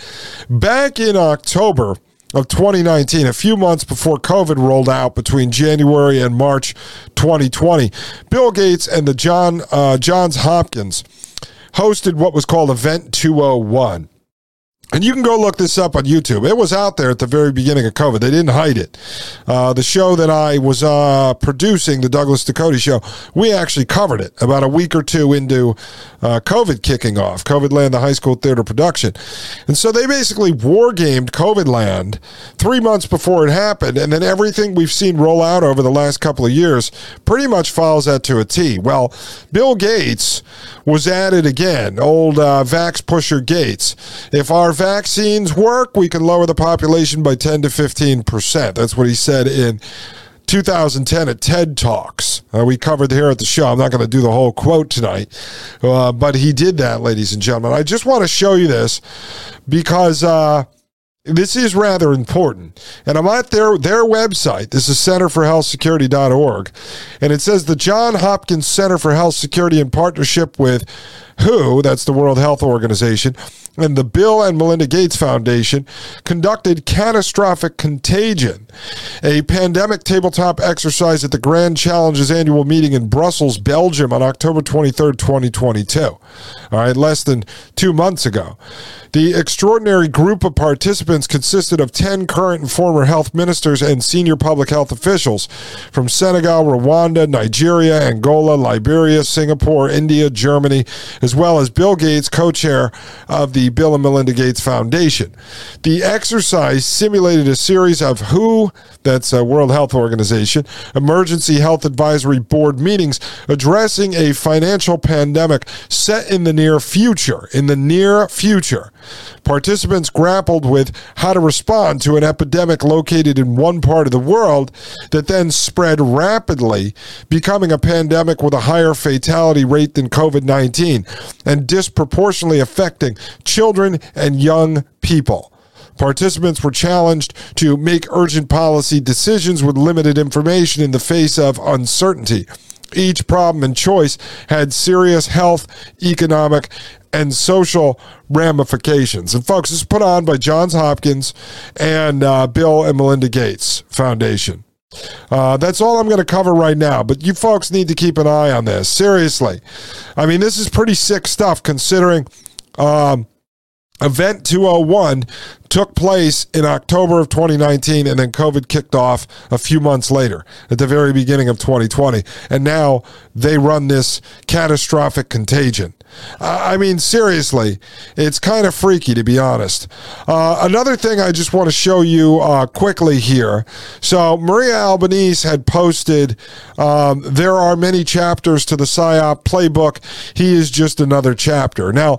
Back in October, of 2019, a few months before COVID rolled out between January and March 2020, Bill Gates and the John uh, Johns Hopkins hosted what was called Event 201. And you can go look this up on YouTube. It was out there at the very beginning of COVID. They didn't hide it. Uh, the show that I was uh, producing, the Douglas Dakota show, we actually covered it about a week or two into uh, COVID kicking off, COVID Land, the high school theater production. And so they basically war gamed COVID Land three months before it happened. And then everything we've seen roll out over the last couple of years pretty much follows that to a T. Well, Bill Gates was at it again, old uh, vax pusher Gates. If our vaccines work, we can lower the population by 10 to 15%. That's what he said in 2010 at TED Talks. Uh, we covered here at the show. I'm not going to do the whole quote tonight, uh, but he did that, ladies and gentlemen. I just want to show you this because uh, this is rather important. And I'm at their, their website. This is centerforhealthsecurity.org. And it says the John Hopkins Center for Health Security in partnership with WHO, that's the World Health Organization, and the Bill and Melinda Gates Foundation conducted Catastrophic Contagion, a pandemic tabletop exercise at the Grand Challenges annual meeting in Brussels, Belgium on October 23rd, 2022. All right, less than two months ago. The extraordinary group of participants consisted of 10 current and former health ministers and senior public health officials from Senegal, Rwanda, Nigeria, Angola, Liberia, Singapore, India, Germany, as well as Bill Gates, co chair of the Bill and Melinda Gates Foundation. The exercise simulated a series of WHO, that's a World Health Organization, Emergency Health Advisory Board meetings addressing a financial pandemic set in the near future. In the near future. Participants grappled with how to respond to an epidemic located in one part of the world that then spread rapidly, becoming a pandemic with a higher fatality rate than COVID 19 and disproportionately affecting children and young people. Participants were challenged to make urgent policy decisions with limited information in the face of uncertainty. Each problem and choice had serious health, economic, and social ramifications. And folks, this is put on by Johns Hopkins and uh, Bill and Melinda Gates Foundation. Uh, that's all I'm going to cover right now, but you folks need to keep an eye on this. Seriously. I mean, this is pretty sick stuff considering um, Event 201 took place in October of 2019, and then COVID kicked off a few months later at the very beginning of 2020. And now they run this catastrophic contagion. I mean, seriously, it's kind of freaky to be honest. Uh, another thing I just want to show you uh, quickly here. So, Maria Albanese had posted um, there are many chapters to the PSYOP playbook. He is just another chapter. Now,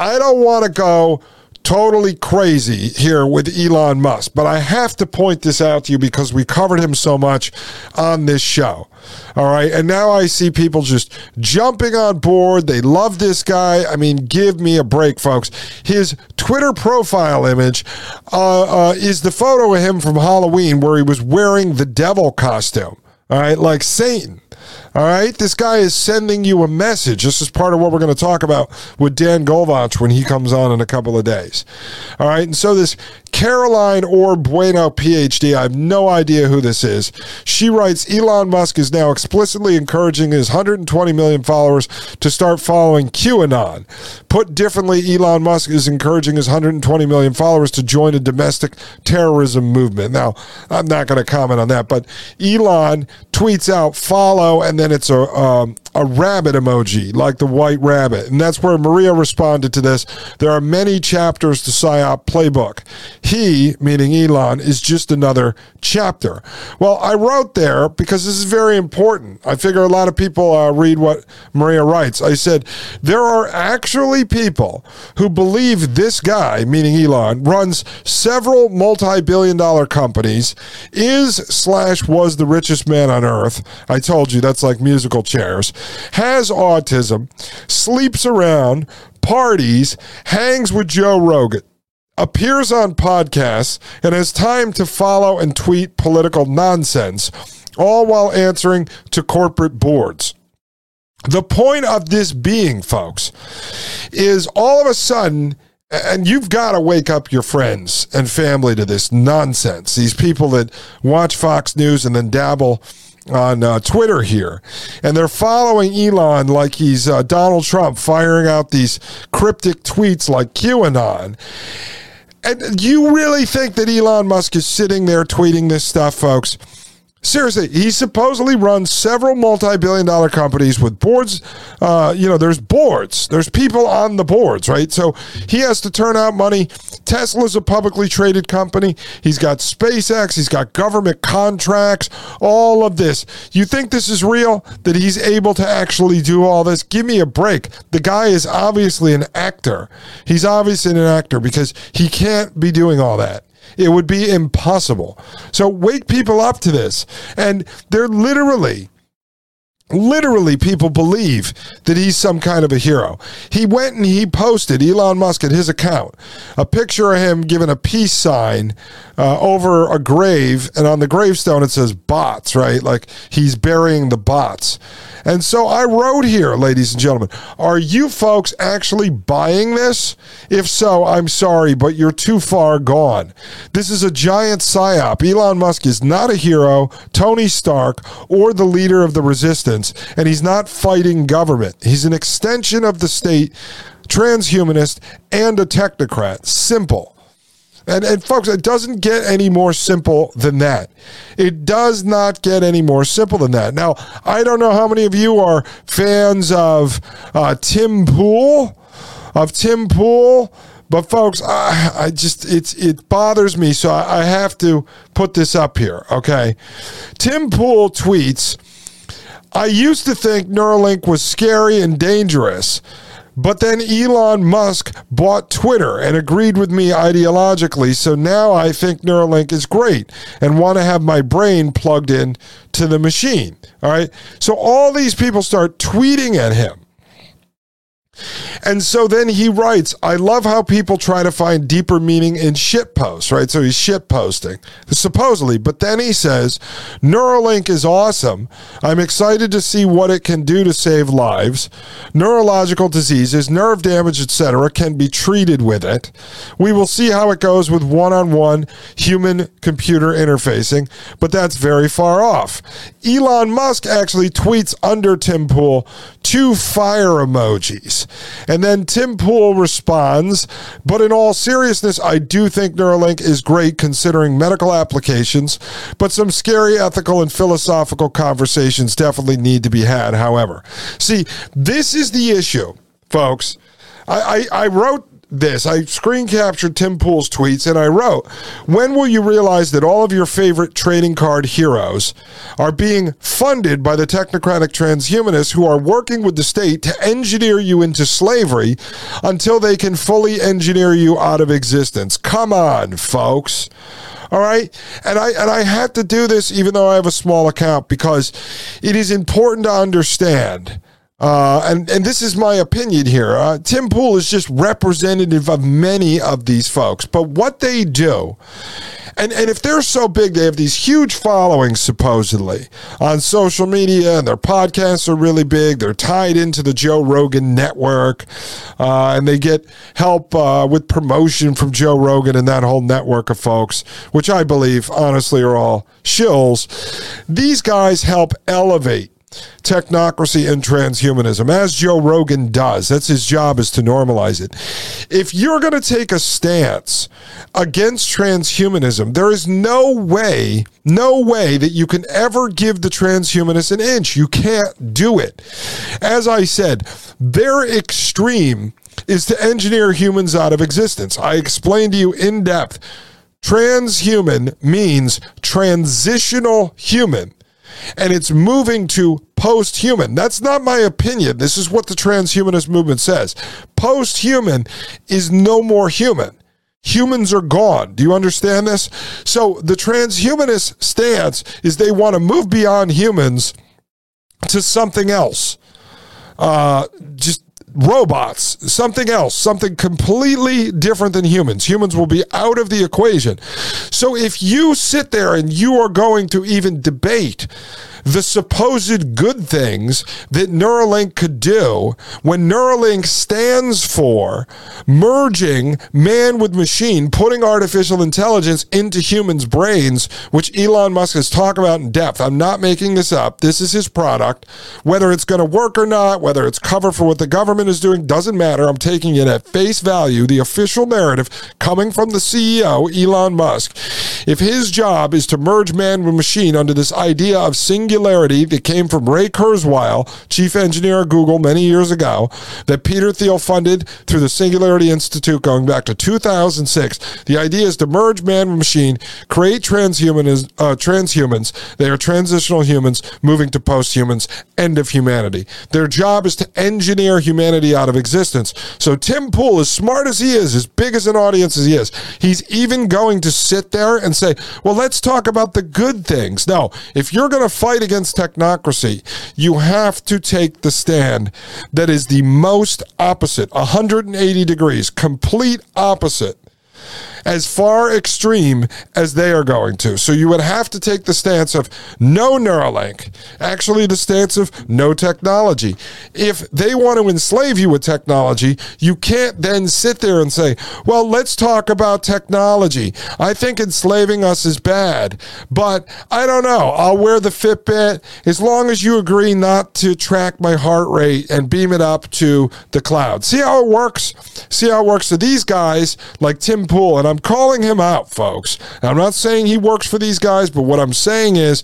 I don't want to go totally crazy here with Elon Musk, but I have to point this out to you because we covered him so much on this show. All right. And now I see people just jumping on board. They love this guy. I mean, give me a break, folks. His Twitter profile image uh, uh, is the photo of him from Halloween where he was wearing the devil costume. All right. Like Satan. All right. This guy is sending you a message. This is part of what we're going to talk about with Dan Golvach when he comes on in a couple of days. All right. And so this Caroline Orr Bueno, PhD, I have no idea who this is. She writes Elon Musk is now explicitly encouraging his 120 million followers to start following QAnon. Put differently, Elon Musk is encouraging his 120 million followers to join a domestic terrorism movement. Now, I'm not going to comment on that, but Elon tweets out follow and then it's a um, a rabbit emoji like the white rabbit, and that's where Maria responded to this. There are many chapters to PSYOP playbook. He, meaning Elon, is just another chapter. Well, I wrote there because this is very important. I figure a lot of people uh, read what Maria writes. I said there are actually people who believe this guy, meaning Elon, runs several multi-billion-dollar companies, is slash was the richest man on earth. I told you that's like musical chairs has autism, sleeps around, parties, hangs with Joe Rogan, appears on podcasts, and has time to follow and tweet political nonsense, all while answering to corporate boards. The point of this being, folks, is all of a sudden, and you've got to wake up your friends and family to this nonsense. These people that watch Fox News and then dabble on uh, Twitter here, and they're following Elon like he's uh, Donald Trump, firing out these cryptic tweets like QAnon. And you really think that Elon Musk is sitting there tweeting this stuff, folks? Seriously, he supposedly runs several multi-billion dollar companies with boards. Uh, you know, there's boards. There's people on the boards, right? So he has to turn out money. Tesla's a publicly traded company. He's got SpaceX. He's got government contracts. All of this. You think this is real? That he's able to actually do all this? Give me a break. The guy is obviously an actor. He's obviously an actor because he can't be doing all that. It would be impossible. So wake people up to this. And they're literally literally people believe that he's some kind of a hero. He went and he posted Elon Musk at his account a picture of him giving a peace sign uh, over a grave, and on the gravestone it says bots, right? Like he's burying the bots. And so I wrote here, ladies and gentlemen, are you folks actually buying this? If so, I'm sorry, but you're too far gone. This is a giant psyop. Elon Musk is not a hero, Tony Stark, or the leader of the resistance, and he's not fighting government. He's an extension of the state, transhumanist, and a technocrat. Simple. And, and folks, it doesn't get any more simple than that. It does not get any more simple than that. Now, I don't know how many of you are fans of uh, Tim Pool, of Tim Pool. But folks, I, I, just it's it bothers me, so I, I have to put this up here. Okay, Tim Pool tweets. I used to think Neuralink was scary and dangerous. But then Elon Musk bought Twitter and agreed with me ideologically. So now I think Neuralink is great and want to have my brain plugged in to the machine. All right. So all these people start tweeting at him. And so then he writes, I love how people try to find deeper meaning in shit posts, right? So he's shit posting, supposedly. But then he says, Neuralink is awesome. I'm excited to see what it can do to save lives. Neurological diseases, nerve damage, etc., can be treated with it. We will see how it goes with one on one human computer interfacing, but that's very far off. Elon Musk actually tweets under Tim Pool two fire emojis. And then Tim Pool responds, but in all seriousness, I do think Neuralink is great considering medical applications, but some scary ethical and philosophical conversations definitely need to be had, however. See, this is the issue, folks. I, I, I wrote this. I screen captured Tim Pool's tweets and I wrote, When will you realize that all of your favorite trading card heroes are being funded by the technocratic transhumanists who are working with the state to engineer you into slavery until they can fully engineer you out of existence? Come on, folks. All right. And I and I have to do this even though I have a small account because it is important to understand uh, and and this is my opinion here. Uh, Tim Pool is just representative of many of these folks, but what they do, and and if they're so big, they have these huge followings supposedly on social media, and their podcasts are really big. They're tied into the Joe Rogan network, uh, and they get help uh, with promotion from Joe Rogan and that whole network of folks, which I believe honestly are all shills. These guys help elevate technocracy and transhumanism, as Joe Rogan does. That's his job is to normalize it. If you're going to take a stance against transhumanism, there is no way, no way that you can ever give the transhumanists an inch. You can't do it. As I said, their extreme is to engineer humans out of existence. I explained to you in depth. Transhuman means transitional human and it's moving to post human. That's not my opinion. This is what the transhumanist movement says. Post human is no more human. Humans are gone. Do you understand this? So the transhumanist stance is they want to move beyond humans to something else. Uh, just robots, something else, something completely different than humans. Humans will be out of the equation. So if you sit there and you are going to even debate the supposed good things that Neuralink could do when Neuralink stands for merging man with machine, putting artificial intelligence into humans' brains, which Elon Musk has talked about in depth. I'm not making this up. This is his product. Whether it's going to work or not, whether it's cover for what the government is doing, doesn't matter. I'm taking it at face value, the official narrative coming from the CEO, Elon Musk. If his job is to merge man with machine under this idea of singular singularity that came from Ray Kurzweil, chief engineer at Google many years ago, that Peter Thiel funded through the Singularity Institute going back to 2006. The idea is to merge man with machine, create transhumans. Uh, transhumans. They are transitional humans moving to posthumans, end of humanity. Their job is to engineer humanity out of existence. So Tim Pool, as smart as he is, as big as an audience as he is, he's even going to sit there and say, well, let's talk about the good things. No, if you're going to fight fight against technocracy, you have to take the stand that is the most opposite, 180 degrees, complete opposite as far extreme as they are going to. So you would have to take the stance of no Neuralink, actually, the stance of no technology. If they want to enslave you with technology, you can't then sit there and say, well, let's talk about technology. I think enslaving us is bad, but I don't know. I'll wear the Fitbit as long as you agree not to track my heart rate and beam it up to the cloud. See how it works? See how it works? So these guys, like Tim Pool, and I'm calling him out, folks. I'm not saying he works for these guys, but what I'm saying is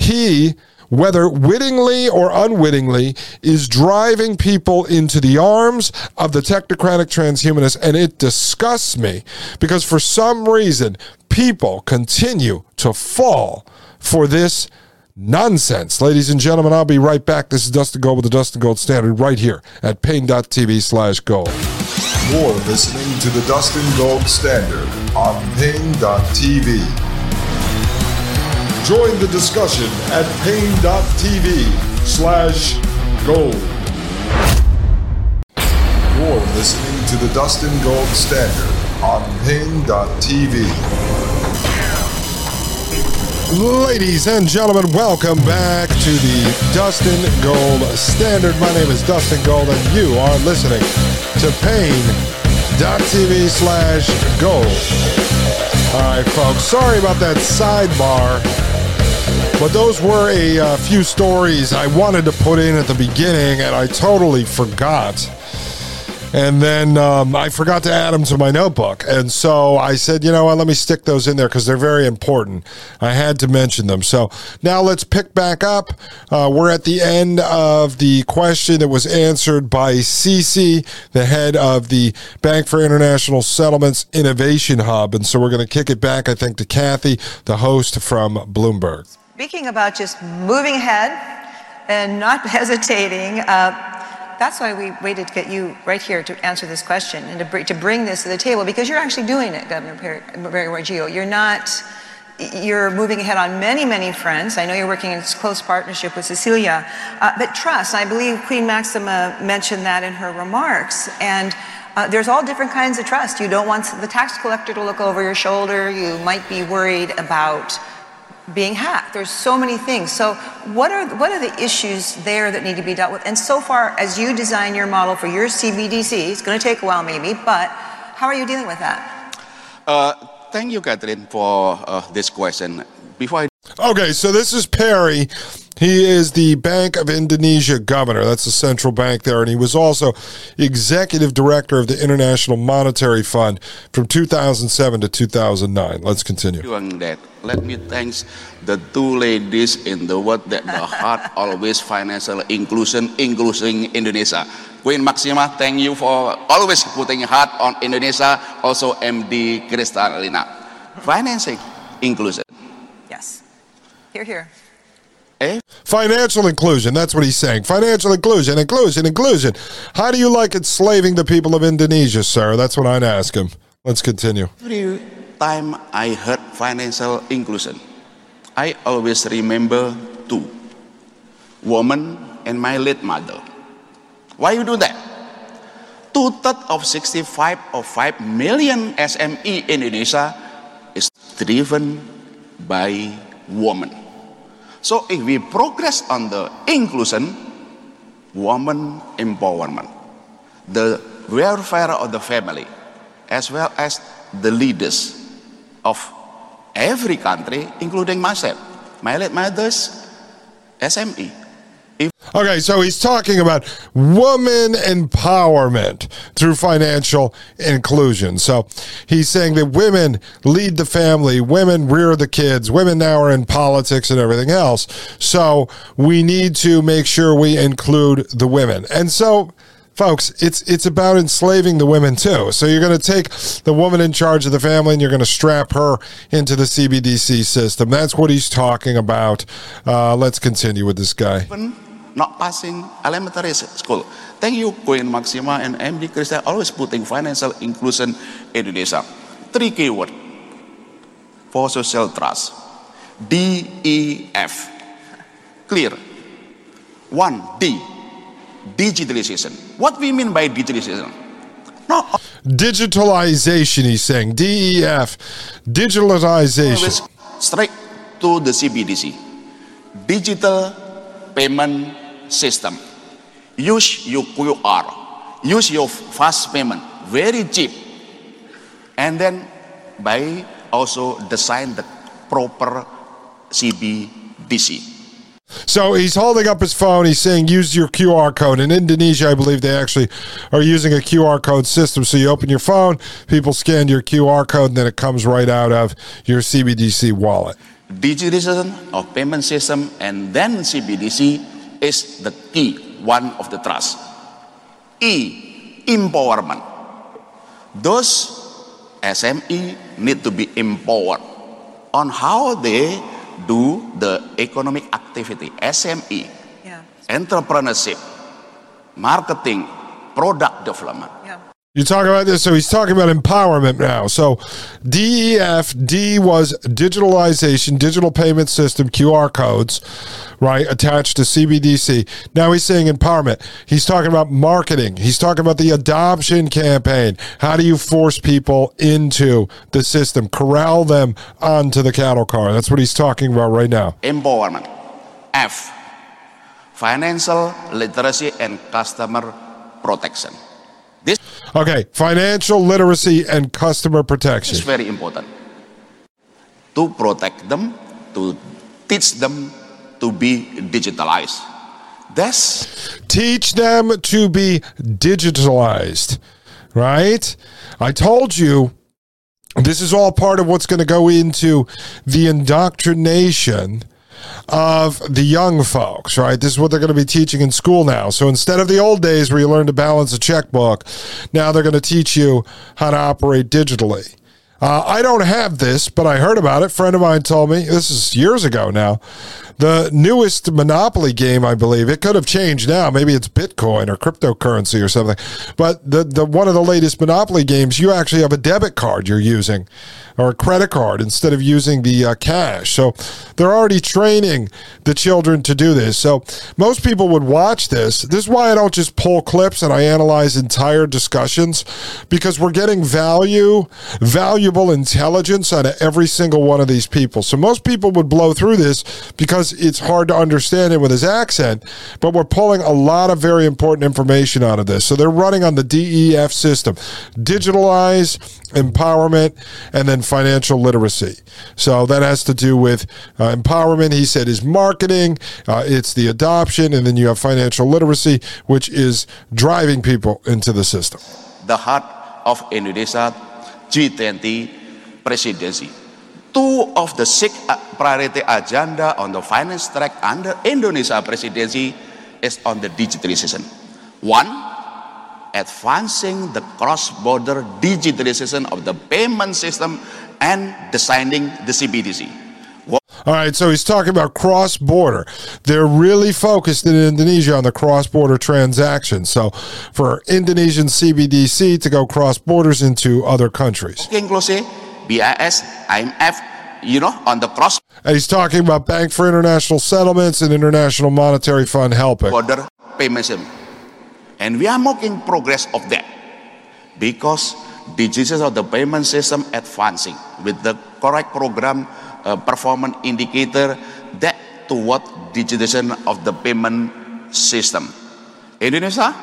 he whether wittingly or unwittingly, is driving people into the arms of the technocratic transhumanists. And it disgusts me because for some reason, people continue to fall for this nonsense. Ladies and gentlemen, I'll be right back. This is Dustin Gold with the Dustin Gold Standard right here at paine.tv slash gold. You're listening to the Dustin Gold Standard on Paine.tv. Join the discussion at Paine.tv slash gold. You're listening to the Dustin Gold Standard on Paine.tv. Ladies and gentlemen, welcome back to the Dustin Gold Standard. My name is Dustin Gold, and you are listening to paine.tv slash gold. All right, folks, sorry about that sidebar, but those were a uh, few stories I wanted to put in at the beginning, and I totally forgot. And then um, I forgot to add them to my notebook. And so I said, you know what, let me stick those in there because they're very important. I had to mention them. So now let's pick back up. Uh, we're at the end of the question that was answered by Cece, the head of the Bank for International Settlements Innovation Hub. And so we're going to kick it back, I think, to Kathy, the host from Bloomberg. Speaking about just moving ahead and not hesitating, uh, that's why we waited to get you right here to answer this question and to, br- to bring this to the table because you're actually doing it, Governor Perry Warjiyo. You're not, you're moving ahead on many, many fronts. I know you're working in close partnership with Cecilia, uh, but trust, I believe Queen Maxima mentioned that in her remarks. And uh, there's all different kinds of trust. You don't want the tax collector to look over your shoulder. You might be worried about being hacked. There's so many things. So what are what are the issues there that need to be dealt with? And so far, as you design your model for your CBDC, it's going to take a while maybe, but how are you dealing with that? Uh, thank you, Catherine, for uh, this question. Before I Okay, so this is Perry. He is the Bank of Indonesia governor. That's the central bank there. And he was also executive director of the International Monetary Fund from 2007 to 2009. Let's continue. doing that, let me thank the two ladies in the world that the heart always financial inclusion, including Indonesia. Queen Maxima, thank you for always putting heart on Indonesia. Also, MD Kristalina. Financing inclusion. Yes. Here, here. Eh? Financial inclusion. That's what he's saying. Financial inclusion, inclusion, inclusion. How do you like enslaving the people of Indonesia, sir? That's what I'd ask him. Let's continue. Every time I heard financial inclusion, I always remember two woman and my late mother. Why you do that? Two thirds of 65 or 5 million SME in Indonesia is driven by women. So if we progress on the inclusion, woman empowerment, the welfare of the family, as well as the leaders of every country, including myself, my late mother's SME. Okay, so he's talking about woman empowerment through financial inclusion. So he's saying that women lead the family, women rear the kids, women now are in politics and everything else. So we need to make sure we include the women. And so folks it's it's about enslaving the women too so you're going to take the woman in charge of the family and you're going to strap her into the cbdc system that's what he's talking about uh, let's continue with this guy not passing elementary school. Thank you, Queen Maxima and MD Krista, always putting financial inclusion in Indonesia. Three keyword for social trust. D, E, F. Clear. One, D, digitalization. What we mean by digitalization? No, digitalization he's saying def digitalization straight to the CBDC. Digital payment system. Use your QR. Use your fast payment. Very cheap. And then by also design the proper CBDC. So he's holding up his phone. He's saying, use your QR code. In Indonesia, I believe they actually are using a QR code system. So you open your phone, people scan your QR code, and then it comes right out of your CBDC wallet. Digitalization of payment system and then CBDC is the key, one of the trust. E, empowerment. Those SME need to be empowered on how they do the economic activity, SME, Yeah. entrepreneurship, marketing, product development. You talk about this, so he's talking about empowerment now. So DEF, D was digitalization, digital payment system, QR codes, right, attached to CBDC. Now he's saying empowerment. He's talking about marketing. He's talking about the adoption campaign. How do you force people into the system, corral them onto the cattle car? That's what he's talking about right now. Empowerment. F, financial literacy and customer protection. This Okay, financial literacy and customer protection It's very important to protect them, to teach them to be digitalized. That's teach them to be digitalized, right? I told you this is all part of what's going to go into the indoctrination of the young folks, right? This is what they're going to be teaching in school now. So instead of the old days where you learn to balance a checkbook, now they're going to teach you how to operate digitally. Uh, I don't have this, but I heard about it. Friend of mine told me this is years ago now. The newest Monopoly game, I believe, it could have changed now. Maybe it's Bitcoin or cryptocurrency or something. But the, the one of the latest Monopoly games, you actually have a debit card you're using or a credit card instead of using the uh, cash. So they're already training the children to do this. So most people would watch this. This is why I don't just pull clips and I analyze entire discussions because we're getting value, valuable intelligence out of every single one of these people. So most people would blow through this because it's hard to understand it with his accent, but we're pulling a lot of very important information out of this. So they're running on the DEF system, digitalize, empowerment, and then financial literacy. So that has to do with uh, empowerment. He said is marketing, uh, it's the adoption, and then you have financial literacy, which is driving people into the system. The heart of Indonesia G20 presidency. Two of the six uh, priority agenda on the finance track under Indonesia presidency is on the digitalization. One, advancing the cross-border digitalization of the payment system and designing the CBDC. All right, so he's talking about cross border. They're really focused in Indonesia on the cross border transactions. So for Indonesian CBDC to go cross borders into other countries. Inclusive, BIS, IMF, you know, on the cross. And he's talking about Bank for International Settlements and International Monetary Fund helping. Border payment system. And we are making progress of that because digitization of the payment system advancing with the correct program uh, performance indicator that toward digitization of the payment system. Indonesia,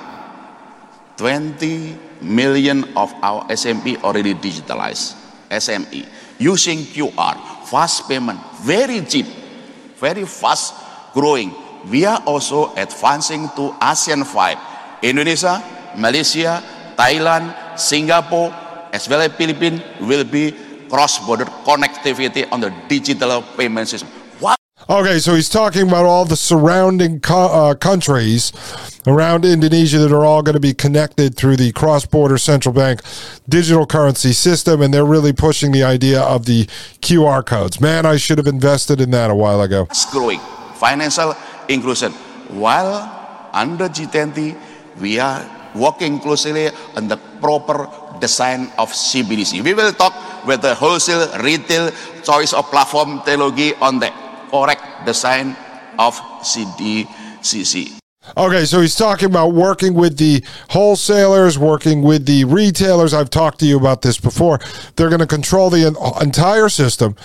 20 million of our SME already digitalized. SME using QR, fast payment, very cheap, very fast growing. We are also advancing to ASEAN 5 Indonesia, Malaysia, Thailand, Singapore, as well as Philippines will be cross-border connectivity on the digital payment system. Okay, so he's talking about all the surrounding co- uh, countries around Indonesia that are all going to be connected through the cross-border central bank digital currency system, and they're really pushing the idea of the QR codes. Man, I should have invested in that a while ago. Growing financial inclusion while under G20 we are working closely on the proper design of CBDC. We will talk with the wholesale, retail, choice of platform technology on the correct design of CDCC. Okay, so he's talking about working with the wholesalers, working with the retailers. I've talked to you about this before. They're going to control the entire system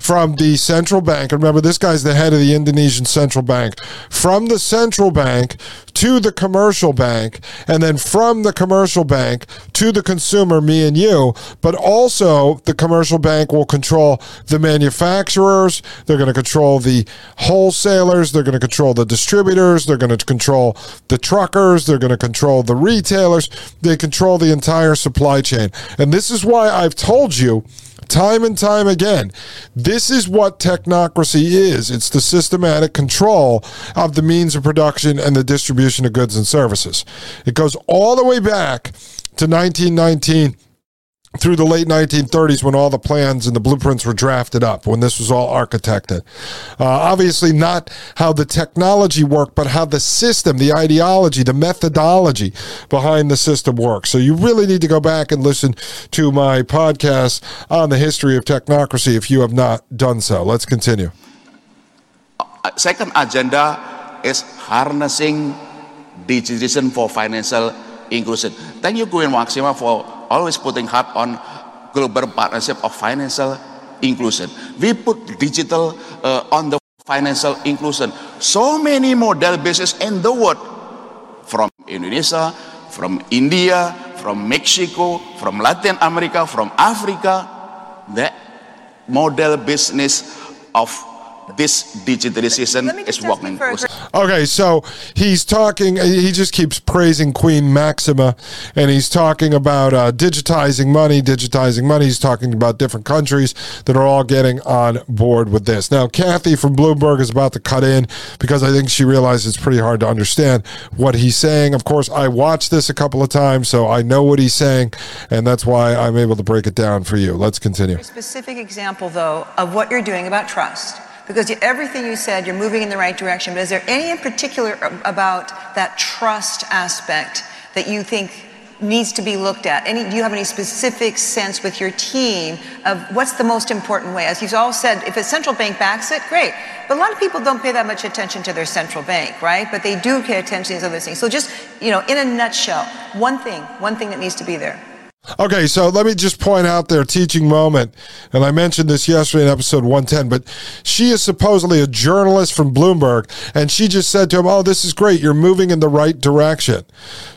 from the central bank. Remember, this guy's the head of the Indonesian central bank. From the central bank to the commercial bank, and then from the commercial bank to the consumer, me and you. But also, the commercial bank will control the manufacturers. They're going to control the wholesalers. They're going to control the distributors. They're going to control the truckers. They're going to control the retailers. They control the entire supply chain. And this is why I've told you time and time again. This is what technocracy is it's the systematic control of the means of production and the distribution of goods and services. It goes all the way back to 1919 through the late 1930s when all the plans and the blueprints were drafted up, when this was all architected. Uh, obviously, not how the technology worked, but how the system, the ideology, the methodology behind the system works. So you really need to go back and listen to my podcast on the history of technocracy if you have not done so. Let's continue. Uh, second agenda is harnessing digitization for financial inclusion. Thank you, Queen Maxima, for always putting heart on global partnership of financial inclusion. We put digital uh, on the financial inclusion. So many model bases in the world, from Indonesia, from India, from Mexico, from Latin America, from Africa, that model business of this digitalization is working. Okay, so he's talking, he just keeps praising Queen Maxima, and he's talking about uh, digitizing money, digitizing money. He's talking about different countries that are all getting on board with this. Now, Kathy from Bloomberg is about to cut in because I think she realizes it's pretty hard to understand what he's saying. Of course, I watched this a couple of times, so I know what he's saying, and that's why I'm able to break it down for you. Let's continue. A specific example, though, of what you're doing about trust because everything you said, you're moving in the right direction. But is there any in particular about that trust aspect that you think needs to be looked at? Any, do you have any specific sense with your team of what's the most important way? As you've all said, if a central bank backs it, great. But a lot of people don't pay that much attention to their central bank, right? But they do pay attention to these other things. So just, you know, in a nutshell, one thing, one thing that needs to be there. Okay, so let me just point out their teaching moment. And I mentioned this yesterday in episode 110, but she is supposedly a journalist from Bloomberg, and she just said to him, Oh, this is great. You're moving in the right direction.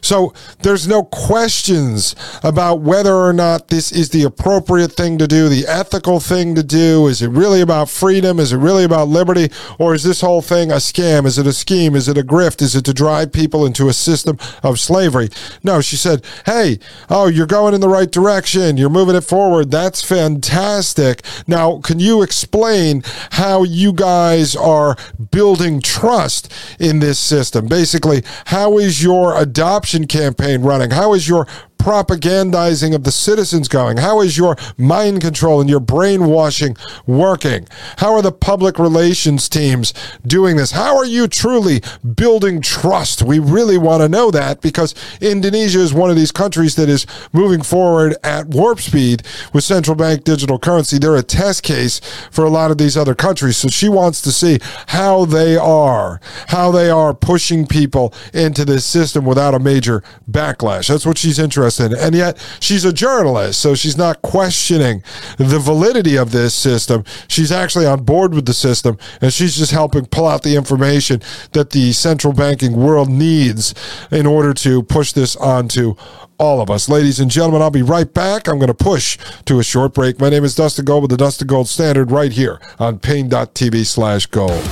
So there's no questions about whether or not this is the appropriate thing to do, the ethical thing to do. Is it really about freedom? Is it really about liberty? Or is this whole thing a scam? Is it a scheme? Is it a grift? Is it to drive people into a system of slavery? No, she said, Hey, oh, you're going in the right direction. You're moving it forward. That's fantastic. Now, can you explain how you guys are building trust in this system? Basically, how is your adoption campaign running? How is your propagandizing of the citizens going? How is your mind control and your brainwashing working? How are the public relations teams doing this? How are you truly building trust? We really want to know that because Indonesia is one of these countries that is moving forward at warp speed with central bank digital currency. They're a test case for a lot of these other countries. So she wants to see how they are, how they are pushing people into this system without a major backlash. That's what she's interested interested. And yet she's a journalist, so she's not questioning the validity of this system. She's actually on board with the system, and she's just helping pull out the information that the central banking world needs in order to push this onto all of us. Ladies and gentlemen, I'll be right back. I'm going to push to a short break. My name is Dustin Gold with the Dustin Gold Standard right here on Paine.tv slash gold.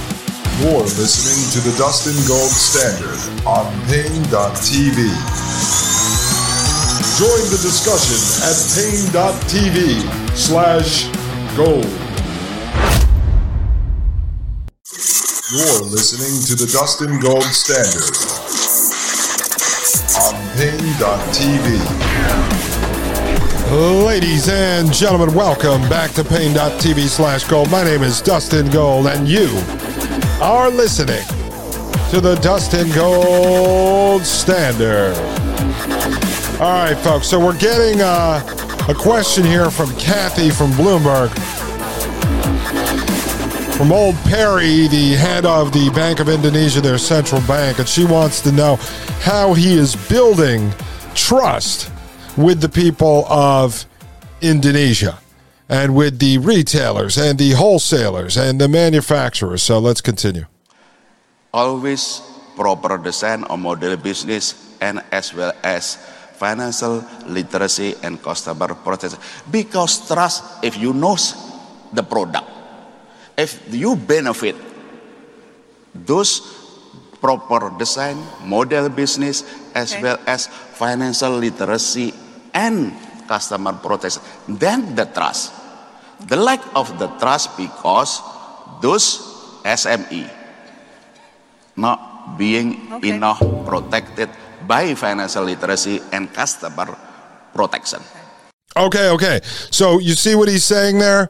You're listening to the Dustin Gold Standard on Paine.tv. Join the discussion at paine.tv slash gold. You're listening to the Dustin Gold Standard on paine.tv. Ladies and gentlemen, welcome back to paine.tv slash gold. My name is Dustin Gold, and you are listening to the Dustin Gold Standard. All right, folks. So we're getting uh, a question here from Kathy from Bloomberg. From old Perry, the head of the Bank of Indonesia, their central bank, and she wants to know how he is building trust with the people of Indonesia and with the retailers and the wholesalers and the manufacturers. So let's continue. Always proper design or model business and as well as financial literacy and customer protection. because trust if you know the product if you benefit those proper design model business as okay. well as financial literacy and customer protection then the trust the lack of the trust because those SME not being okay. enough protected by financial literacy and customer protection. Okay, okay. So you see what he's saying there?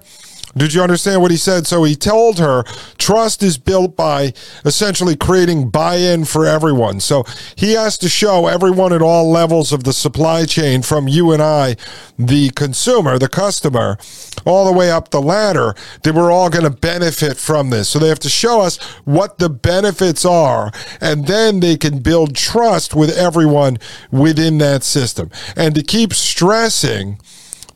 Did you understand what he said? So he told her trust is built by essentially creating buy in for everyone. So he has to show everyone at all levels of the supply chain, from you and I, the consumer, the customer, all the way up the ladder, that we're all going to benefit from this. So they have to show us what the benefits are, and then they can build trust with everyone within that system. And to keep stressing,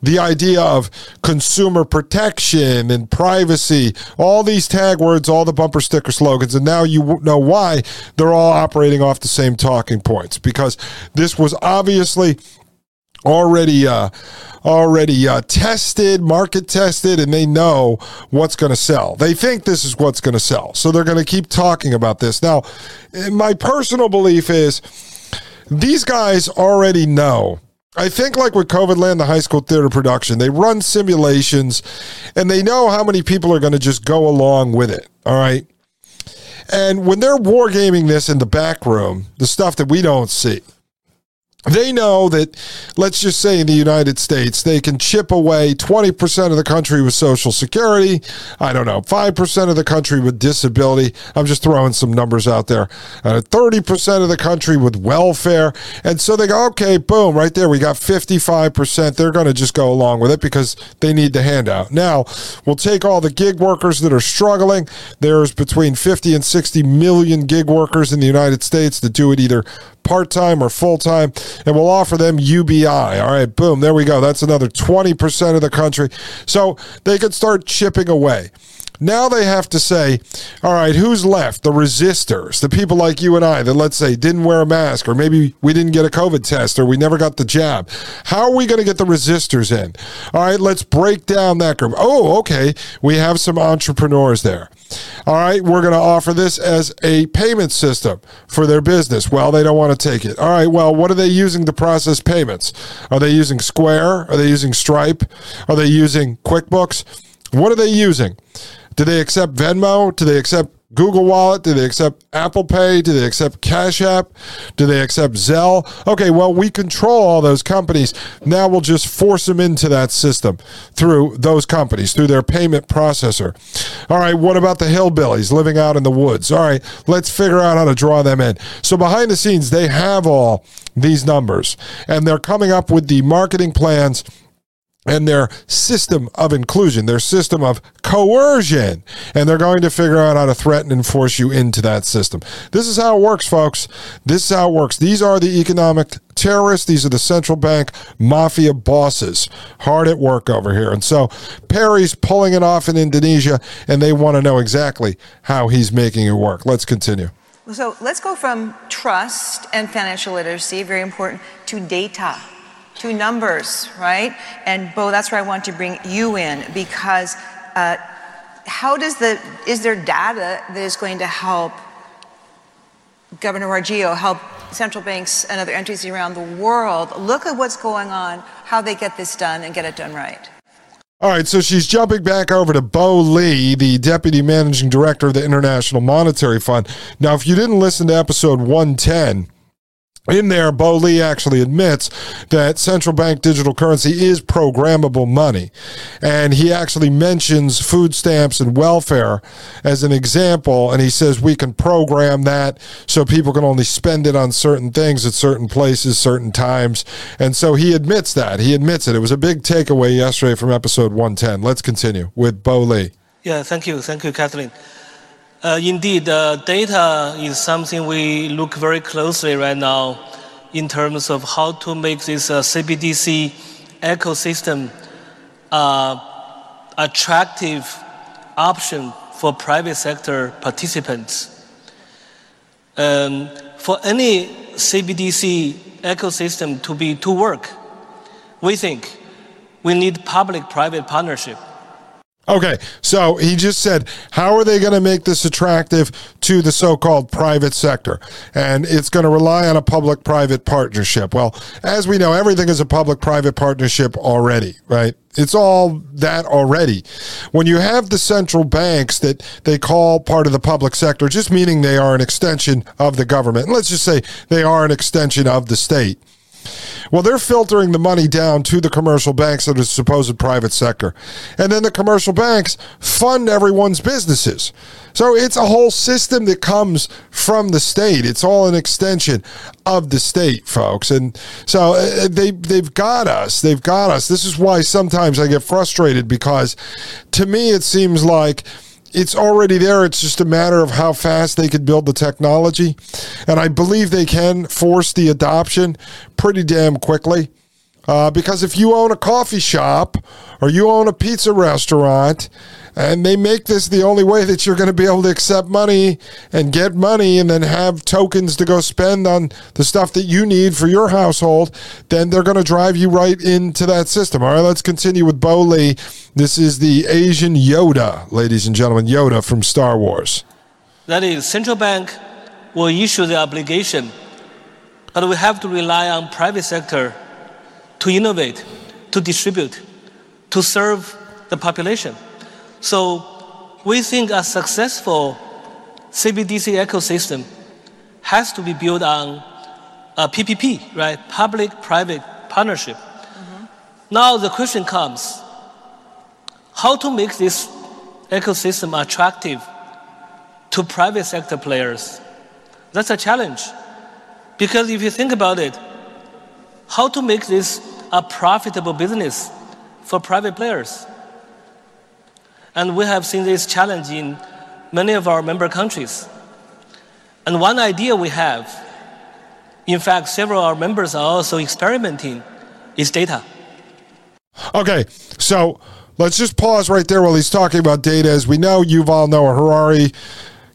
the idea of consumer protection and privacy, all these tag words, all the bumper sticker slogans, and now you know why they're all operating off the same talking points because this was obviously already uh, already uh, tested, market tested, and they know what's going to sell. They think this is what's going to sell, so they're going to keep talking about this. Now, my personal belief is these guys already know. I think, like with COVID Land, the high school theater production, they run simulations and they know how many people are going to just go along with it. All right. And when they're wargaming this in the back room, the stuff that we don't see, they know that, let's just say in the United States, they can chip away 20% of the country with Social Security. I don't know, 5% of the country with disability. I'm just throwing some numbers out there. Uh, 30% of the country with welfare. And so they go, okay, boom, right there. We got 55%. They're going to just go along with it because they need the handout. Now, we'll take all the gig workers that are struggling. There's between 50 and 60 million gig workers in the United States that do it either part time or full time, and we'll offer them UBI. All right, boom, there we go. That's another 20% of the country. So they could start chipping away. Now they have to say, all right, who's left? The resistors, the people like you and I that, let's say, didn't wear a mask, or maybe we didn't get a COVID test, or we never got the jab. How are we going to get the resistors in? All right, let's break down that group. Oh, okay, we have some entrepreneurs there. All right, we're going to offer this as a payment system for their business. Well, they don't want to take it. All right, well, what are they using to process payments? Are they using Square? Are they using Stripe? Are they using QuickBooks? What are they using? Do they accept Venmo? Do they accept Google Wallet? Do they accept Apple Pay? Do they accept Cash App? Do they accept Zelle? Okay, well, we control all those companies. Now we'll just force them into that system through those companies, through their payment processor. All right, what about the hillbillies living out in the woods? All right, let's figure out how to draw them in. So behind the scenes, they have all these numbers and they're coming up with the marketing plans and their system of inclusion, their system of coercion. And they're going to figure out how to threaten and force you into that system. This is how it works, folks. This is how it works. These are the economic terrorists. These are the central bank mafia bosses hard at work over here. And so Perry's pulling it off in Indonesia, and they want to know exactly how he's making it work. Let's continue. So let's go from trust and financial literacy, very important, to data to numbers, right? And Bo, that's where I want to bring you in because uh, how does the, is there data that is going to help Governor Warjiyo, help central banks and other entities around the world look at what's going on, how they get this done and get it done right? All right, so she's jumping back over to Bo Li, the deputy managing director of the International Monetary Fund. Now, if you didn't listen to episode 110, in there, Bo Li actually admits that central bank digital currency is programmable money. And he actually mentions food stamps and welfare as an example. And he says we can program that so people can only spend it on certain things at certain places, certain times. And so he admits that. He admits it. It was a big takeaway yesterday from episode 110. Let's continue with Bo Li. Yeah, thank you. Thank you, Kathleen. Uh, indeed, uh, data is something we look very closely right now in terms of how to make this uh, CBDC ecosystem uh, attractive option for private sector participants. Um, for any CBDC ecosystem to be to work, we think we need public-private partnership. Okay, so he just said, how are they going to make this attractive to the so called private sector? And it's going to rely on a public private partnership. Well, as we know, everything is a public private partnership already, right? It's all that already. When you have the central banks that they call part of the public sector, just meaning they are an extension of the government, let's just say they are an extension of the state well, they're filtering the money down to the commercial banks that are supposed private sector. And then the commercial banks fund everyone's businesses. So it's a whole system that comes from the state. It's all an extension of the state, folks. And so uh, they they've got us. They've got us. This is why sometimes I get frustrated because to me it seems like it's already there. It's just a matter of how fast they could build the technology. And I believe they can force the adoption pretty damn quickly. Uh, because if you own a coffee shop or you own a pizza restaurant and they make this the only way that you're going to be able to accept money and get money and then have tokens to go spend on the stuff that you need for your household, then they're going to drive you right into that system. All right, let's continue with Bo Li. This is the Asian Yoda, ladies and gentlemen, Yoda from Star Wars. That is, central bank will issue the obligation, but we have to rely on private sector to innovate, to distribute, to serve the population. So we think a successful CBDC ecosystem has to be built on a PPP, right? Public-private partnership. Mm-hmm. Now the question comes, how to make this ecosystem attractive to private sector players? That's a challenge. Because if you think about it, how to make this a profitable business for private players? And we have seen this challenge in many of our member countries. And one idea we have, in fact, several of our members are also experimenting, is data. Okay, so let's just pause right there while he's talking about data. As we know, Yuval Noah Harari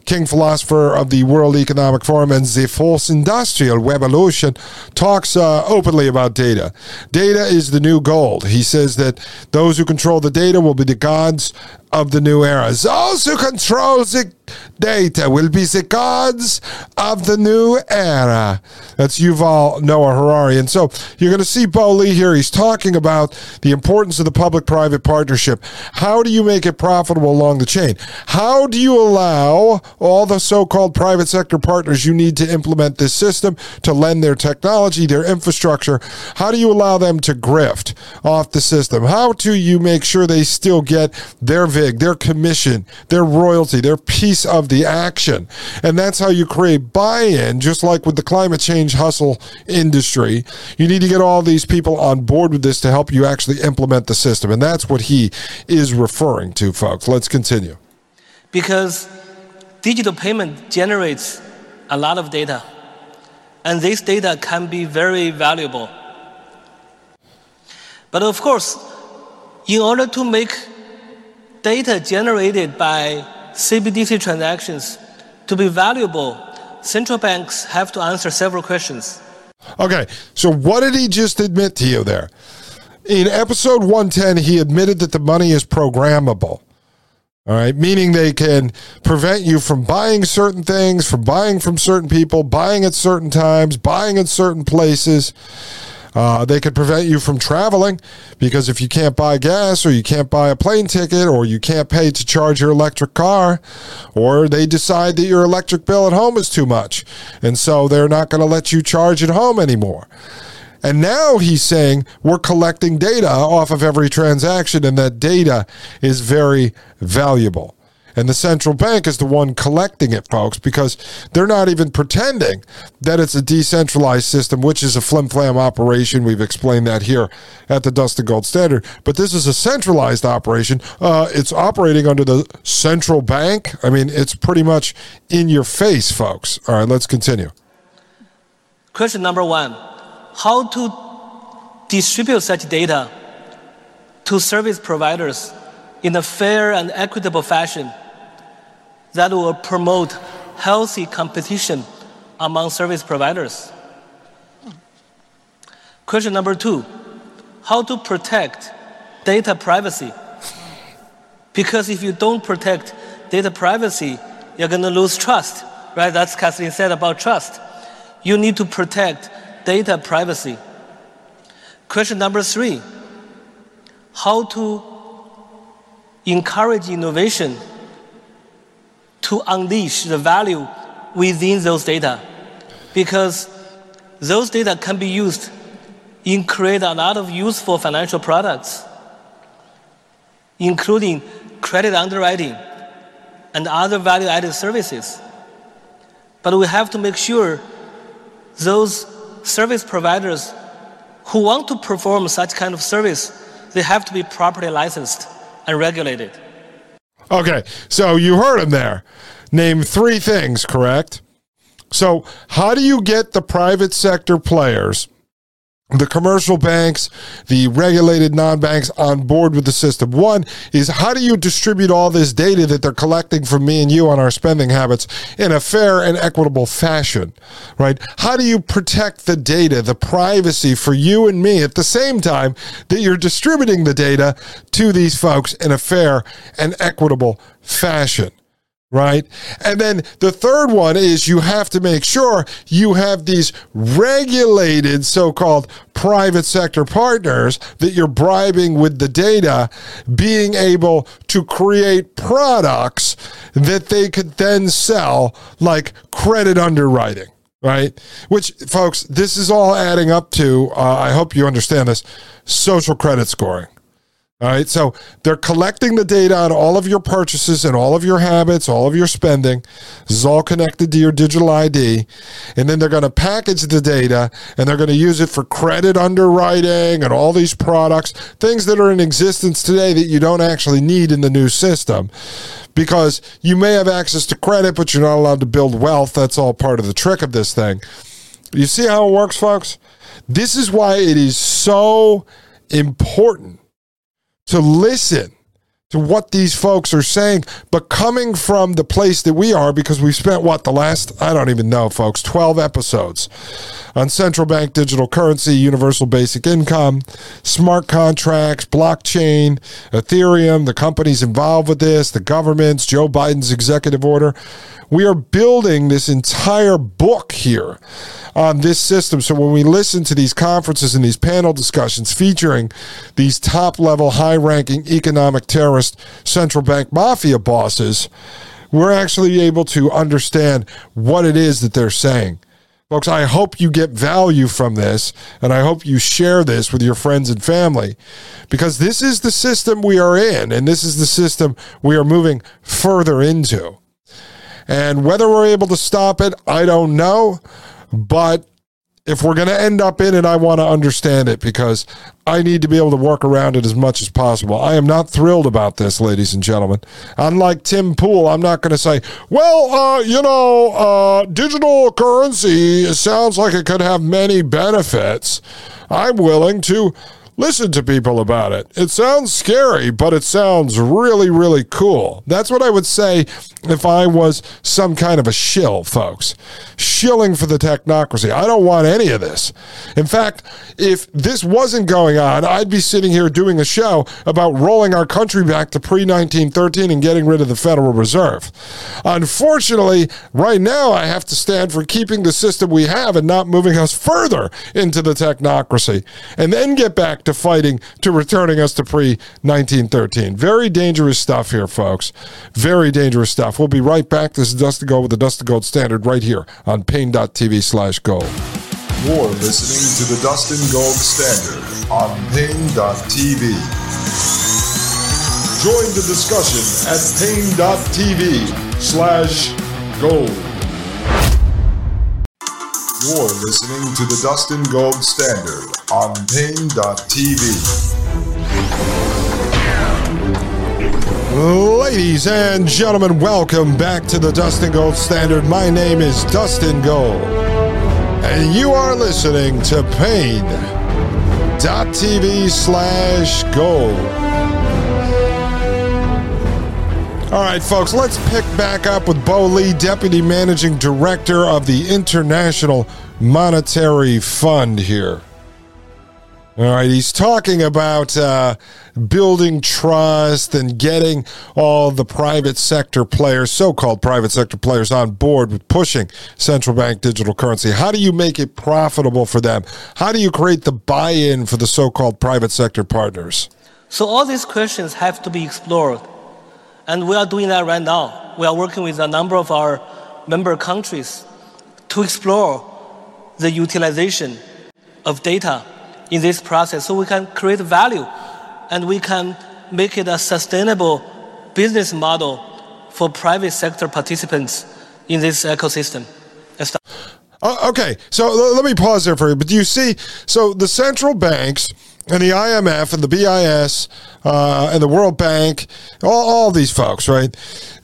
king philosopher of the World Economic Forum and the Fourth Industrial Revolution, talks uh, openly about data. Data is the new gold. He says that those who control the data will be the gods of the new era. Those who control the data will be the gods of the new era. That's Yuval Noah Harari. And so you're going to see Bo Li here. He's talking about the importance of the public private partnership. How do you make it profitable along the chain? How do you allow all the so called private sector partners you need to implement this system to lend their technology, their infrastructure? How do you allow them to grift off the system? How do you make sure they still get their vig, their commission, their royalty, their piece of the action? And that's how you create buy in, just like with the climate change hustle industry. You need to get all these people on board with this to help you actually implement the system. And that's what he is referring to, folks. Let's continue. Because digital payment generates a lot of data, and this data can be very valuable. But of course, in order to make data generated by CBDC transactions to be valuable, central banks have to answer several questions. Okay, so what did he just admit to you there? In episode 110, he admitted that the money is programmable. All right, meaning they can prevent you from buying certain things, from buying from certain people, buying at certain times, buying at certain places. Uh, they could prevent you from traveling because if you can't buy gas or you can't buy a plane ticket or you can't pay to charge your electric car or they decide that your electric bill at home is too much and so they're not going to let you charge at home anymore. And now he's saying we're collecting data off of every transaction, and that data is very valuable. And the central bank is the one collecting it, folks, because they're not even pretending that it's a decentralized system, which is a flim flam operation. We've explained that here at the Dustin Gold Standard. But this is a centralized operation. Uh, it's operating under the central bank. I mean, it's pretty much in your face, folks. All right, let's continue. Question number one how to distribute such data to service providers in a fair and equitable fashion that will promote healthy competition among service providers. Question number two how to protect data privacy. Because if you don't protect data privacy, you're going to lose trust, right? That's Kathleen said about trust. You need to protect data privacy. Question number three how to encourage innovation to unleash the value within those data because those data can be used in create a lot of useful financial products including credit underwriting and other value added services but we have to make sure those service providers who want to perform such kind of service, they have to be properly licensed and regulated. Okay, so you heard him there. Name three things, correct? So, how do you get the private sector players the commercial banks, the regulated non banks on board with the system. One is how do you distribute all this data that they're collecting from me and you on our spending habits in a fair and equitable fashion, right? How do you protect the data, the privacy for you and me at the same time that you're distributing the data to these folks in a fair and equitable fashion? Right? And then the third one is you have to make sure you have these regulated so called private sector partners that you're bribing with the data being able to create products that they could then sell, like credit underwriting. Right, which folks, this is all adding up to. Uh, I hope you understand this social credit scoring. All right. So they're collecting the data on all of your purchases and all of your habits, all of your spending. This is all connected to your digital ID. And then they're going to package the data and they're going to use it for credit underwriting and all these products, things that are in existence today that you don't actually need in the new system because you may have access to credit, but you're not allowed to build wealth. That's all part of the trick of this thing. You see how it works, folks? This is why it is so important to listen to what these folks are saying, but coming from the place that we are, because we've spent what the last, I don't even know, folks, 12 episodes on central bank digital currency, universal basic income, smart contracts, blockchain, Ethereum, the companies involved with this, the governments, Joe Biden's executive order. We are building this entire book here on this system. So when we listen to these conferences and these panel discussions featuring these top level, high ranking economic central bank mafia bosses, we're actually able to understand what it is that they're saying. Folks, I hope you get value from this and I hope you share this with your friends and family because this is the system we are in and this is the system we are moving further into. And whether we're able to stop it, I don't know. But if we're going to end up in it, I want to understand it because I need to be able to work around it as much as possible. I am not thrilled about this, ladies and gentlemen. Unlike Tim Pool, I'm not going to say, well, uh, you know, uh, digital currency sounds like it could have many benefits. I'm willing to listen to people about it. It sounds scary, but it sounds really, really cool. That's what I would say if I was some kind of a shill, folks. Shilling for the technocracy. I don't want any of this. In fact, if this wasn't going on, I'd be sitting here doing a show about rolling our country back to pre 1913 and getting rid of the Federal Reserve. Unfortunately, right now, I have to stand for keeping the system we have and not moving us further into the technocracy and then get back to fighting to returning us to pre 1913. Very dangerous stuff here, folks. Very dangerous stuff. We'll be right back. This is Dustin Gold with the Dustin Gold Standard right here on Paine.tv slash gold. You're listening to the Dustin Gold Standard on Paine.tv. Join the discussion at Paine.tv slash gold. You're listening to the Dustin Gold Standard on Paine.tv. Ladies and gentlemen, welcome back to the Dustin Gold Standard. My name is Dustin Gold, and you are listening to Paine.tv slash gold. All right, folks, let's pick back up with Bo Li, Deputy Managing Director of the International Monetary Fund here. All right, he's talking about uh, building trust and getting all the private sector players, so called private sector players, on board with pushing central bank digital currency. How do you make it profitable for them? How do you create the buy in for the so called private sector partners? So, all these questions have to be explored. And we are doing that right now. We are working with a number of our member countries to explore the utilization of data in this process so we can create value and we can make it a sustainable business model for private sector participants in this ecosystem. Uh, okay, so l- let me pause there for you. But do you see? So the central banks and the IMF and the BIS uh, and the World Bank, all, all these folks, right?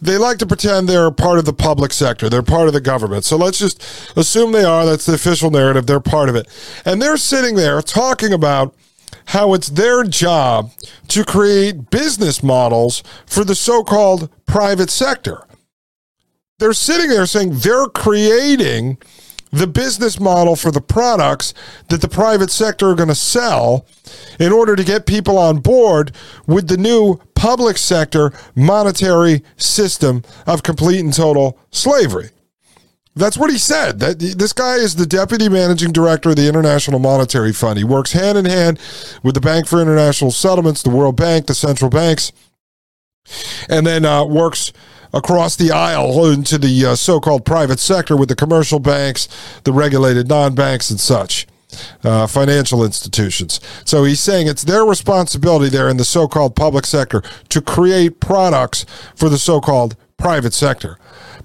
They like to pretend they're part of the public sector. They're part of the government. So let's just assume they are. That's the official narrative. They're part of it. And they're sitting there talking about how it's their job to create business models for the so called private sector. They're sitting there saying they're creating the business model for the products that the private sector are going to sell in order to get people on board with the new public sector monetary system of complete and total slavery. That's what he said. That this guy is the deputy managing director of the International Monetary Fund. He works hand in hand with the Bank for International Settlements, the World Bank, the central banks, and then uh, works across the aisle into the uh, so-called private sector with the commercial banks, the regulated non-banks, and such. Uh, financial institutions. So he's saying it's their responsibility there in the so called public sector to create products for the so called private sector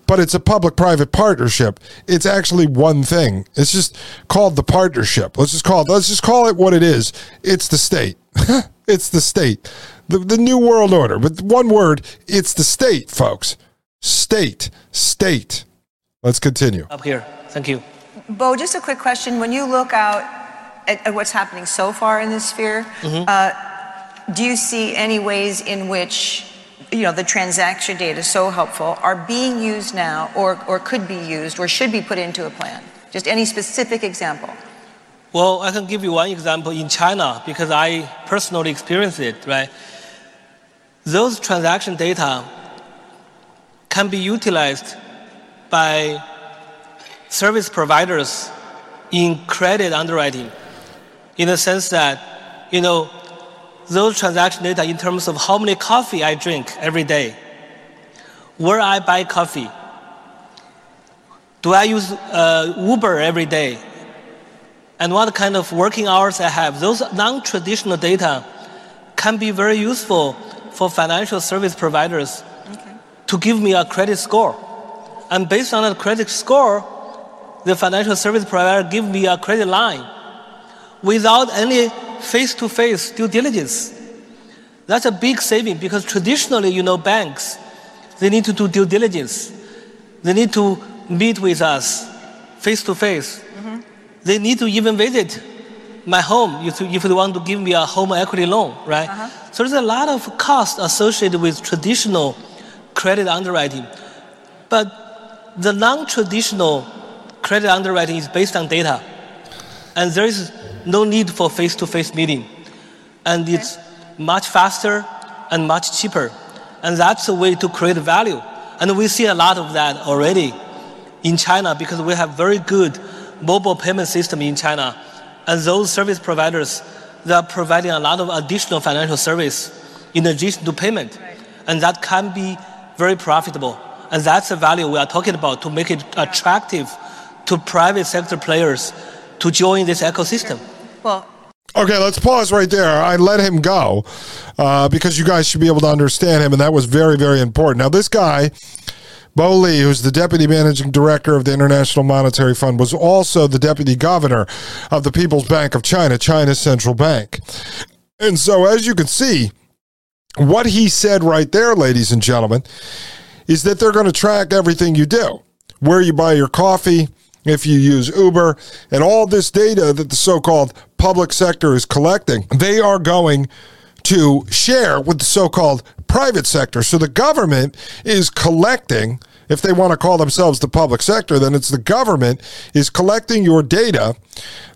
but it's a public private partnership. It's actually one thing. It's just called the partnership. Let's just call it, let's just call it what it is. It's the state. it's the state. The, the new world order. But one word, it's the state, folks. State. State. Let's continue. Up here. Thank you. Bo, just a quick question. When you look out at, at what's happening so far in this sphere, mm-hmm. uh, do you see any ways in which you know, the transaction data so helpful are being used now or, or could be used or should be put into a plan? Just any specific example? Well, I can give you one example in China because I personally experienced it, right? Those transaction data can be utilized by service providers in credit underwriting in the sense that, you know, those transaction data in terms of how many coffee I drink every day, where I buy coffee, do I use uh, Uber every day, and what kind of working hours I have. Those non-traditional data can be very useful for financial service providers okay. to give me a credit score. And based on that credit score, the financial service provider give me a credit line without any face to face due diligence. That's a big saving because traditionally, you know, banks, they need to do due diligence. They need to meet with us face to face. They need to even visit my home if, if they want to give me a home equity loan, right? Uh-huh. So there's a lot of cost associated with traditional credit underwriting. But the non traditional credit underwriting is based on data. And there is no need for face to face meeting. And okay. it's much faster and much cheaper. And that's a way to create value. And we see a lot of that already in China because we have very good mobile payment system in China. And those service providers, they are providing a lot of additional financial service in addition to payment. And that can be very profitable. And that's the value we are talking about to make it attractive to private sector players to join this ecosystem. Well, Okay, let's pause right there. I let him go uh, because you guys should be able to understand him, and that was very, very important. Now, this guy, Bo Li, who's the deputy managing director of the International Monetary Fund, was also the deputy governor of the People's Bank of China, China's central bank. And so, as you can see, what he said right there, ladies and gentlemen, is that they're going to track everything you do where you buy your coffee if you use Uber, and all this data that the so called public sector is collecting, they are going to share with the so called private sector. So the government is collecting, if they want to call themselves the public sector, then it's the government is collecting your data,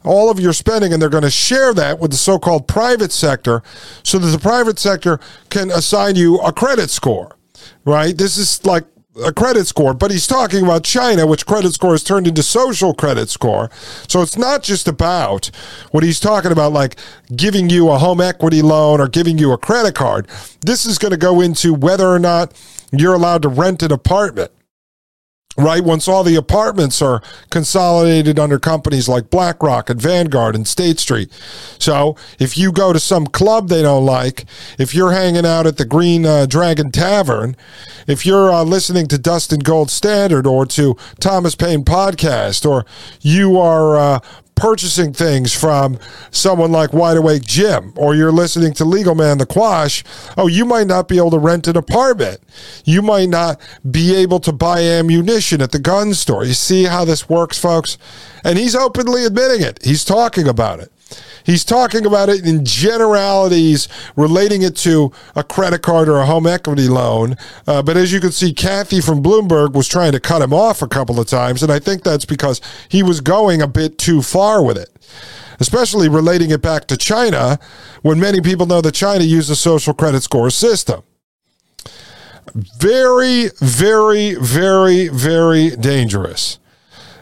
all of your spending, and they're going to share that with the so called private sector so that the private sector can assign you a credit score, right? This is like a credit score, but he's talking about China, which credit score has turned into social credit score. So it's not just about what he's talking about, like giving you a home equity loan or giving you a credit card. This is going to go into whether or not you're allowed to rent an apartment right? Once all the apartments are consolidated under companies like BlackRock and Vanguard and State Street. So if you go to some club they don't like, if you're hanging out at the Green uh, Dragon Tavern, if you're uh, listening to Dustin Gold Standard or to Thomas Paine Podcast, or you are uh, purchasing things from someone like Wide Awake Jim, or you're listening to Legal Man the Quash, oh, you might not be able to rent an apartment. You might not be able to buy ammunition at the gun store. You see how this works, folks? And he's openly admitting it. He's talking about it. He's talking about it in generalities, relating it to a credit card or a home equity loan. Uh, but as you can see, Kathy from Bloomberg was trying to cut him off a couple of times. And I think that's because he was going a bit too far with it especially relating it back to China, when many people know that China uses a social credit score system. Very, very, very, very dangerous.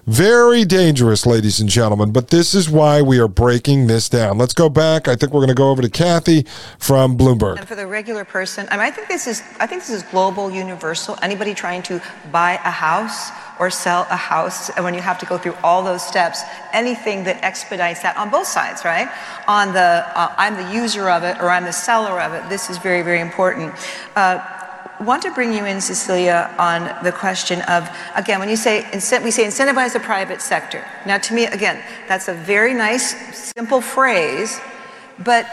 Very dangerous, ladies and gentlemen, but this is why we are breaking this down. Let's go back. I think we're going to go over to Kathy from Bloomberg. And for the regular person, I mean, I think this is I think this is global, universal. Anybody trying to buy a house or sell a house, and when you have to go through all those steps, anything that expedites that on both sides, right? On the uh, I'm the user of it or I'm the seller of it. This is very, very important. Uh, want to bring you in, Cecilia, on the question of, again, when you say, we say incentivize the private sector. Now, to me, again, that's a very nice, simple phrase, but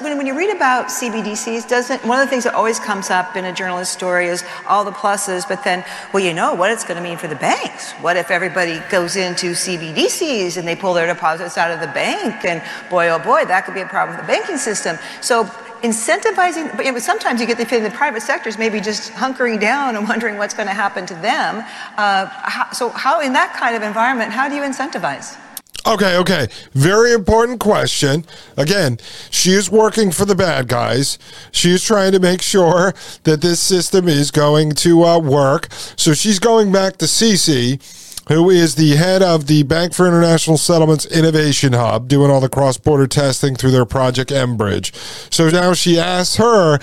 when, when you read about CBDCs, doesn't, one of the things that always comes up in a journalist story is all the pluses, but then, well, you know what it's going to mean for the banks. What if everybody goes into CBDCs and they pull their deposits out of the bank? And boy, oh boy, that could be a problem with the banking system. So incentivizing, but sometimes you get the feeling the private sector is maybe just hunkering down and wondering what's going to happen to them. Uh, how, so, how in that kind of environment, how do you incentivize? Okay, okay. Very important question. Again, she is working for the bad guys. She is trying to make sure that this system is going to uh, work. So she's going back to CC who is the head of the Bank for International Settlements Innovation Hub, doing all the cross border testing through their Project mBridge. So now she asks her,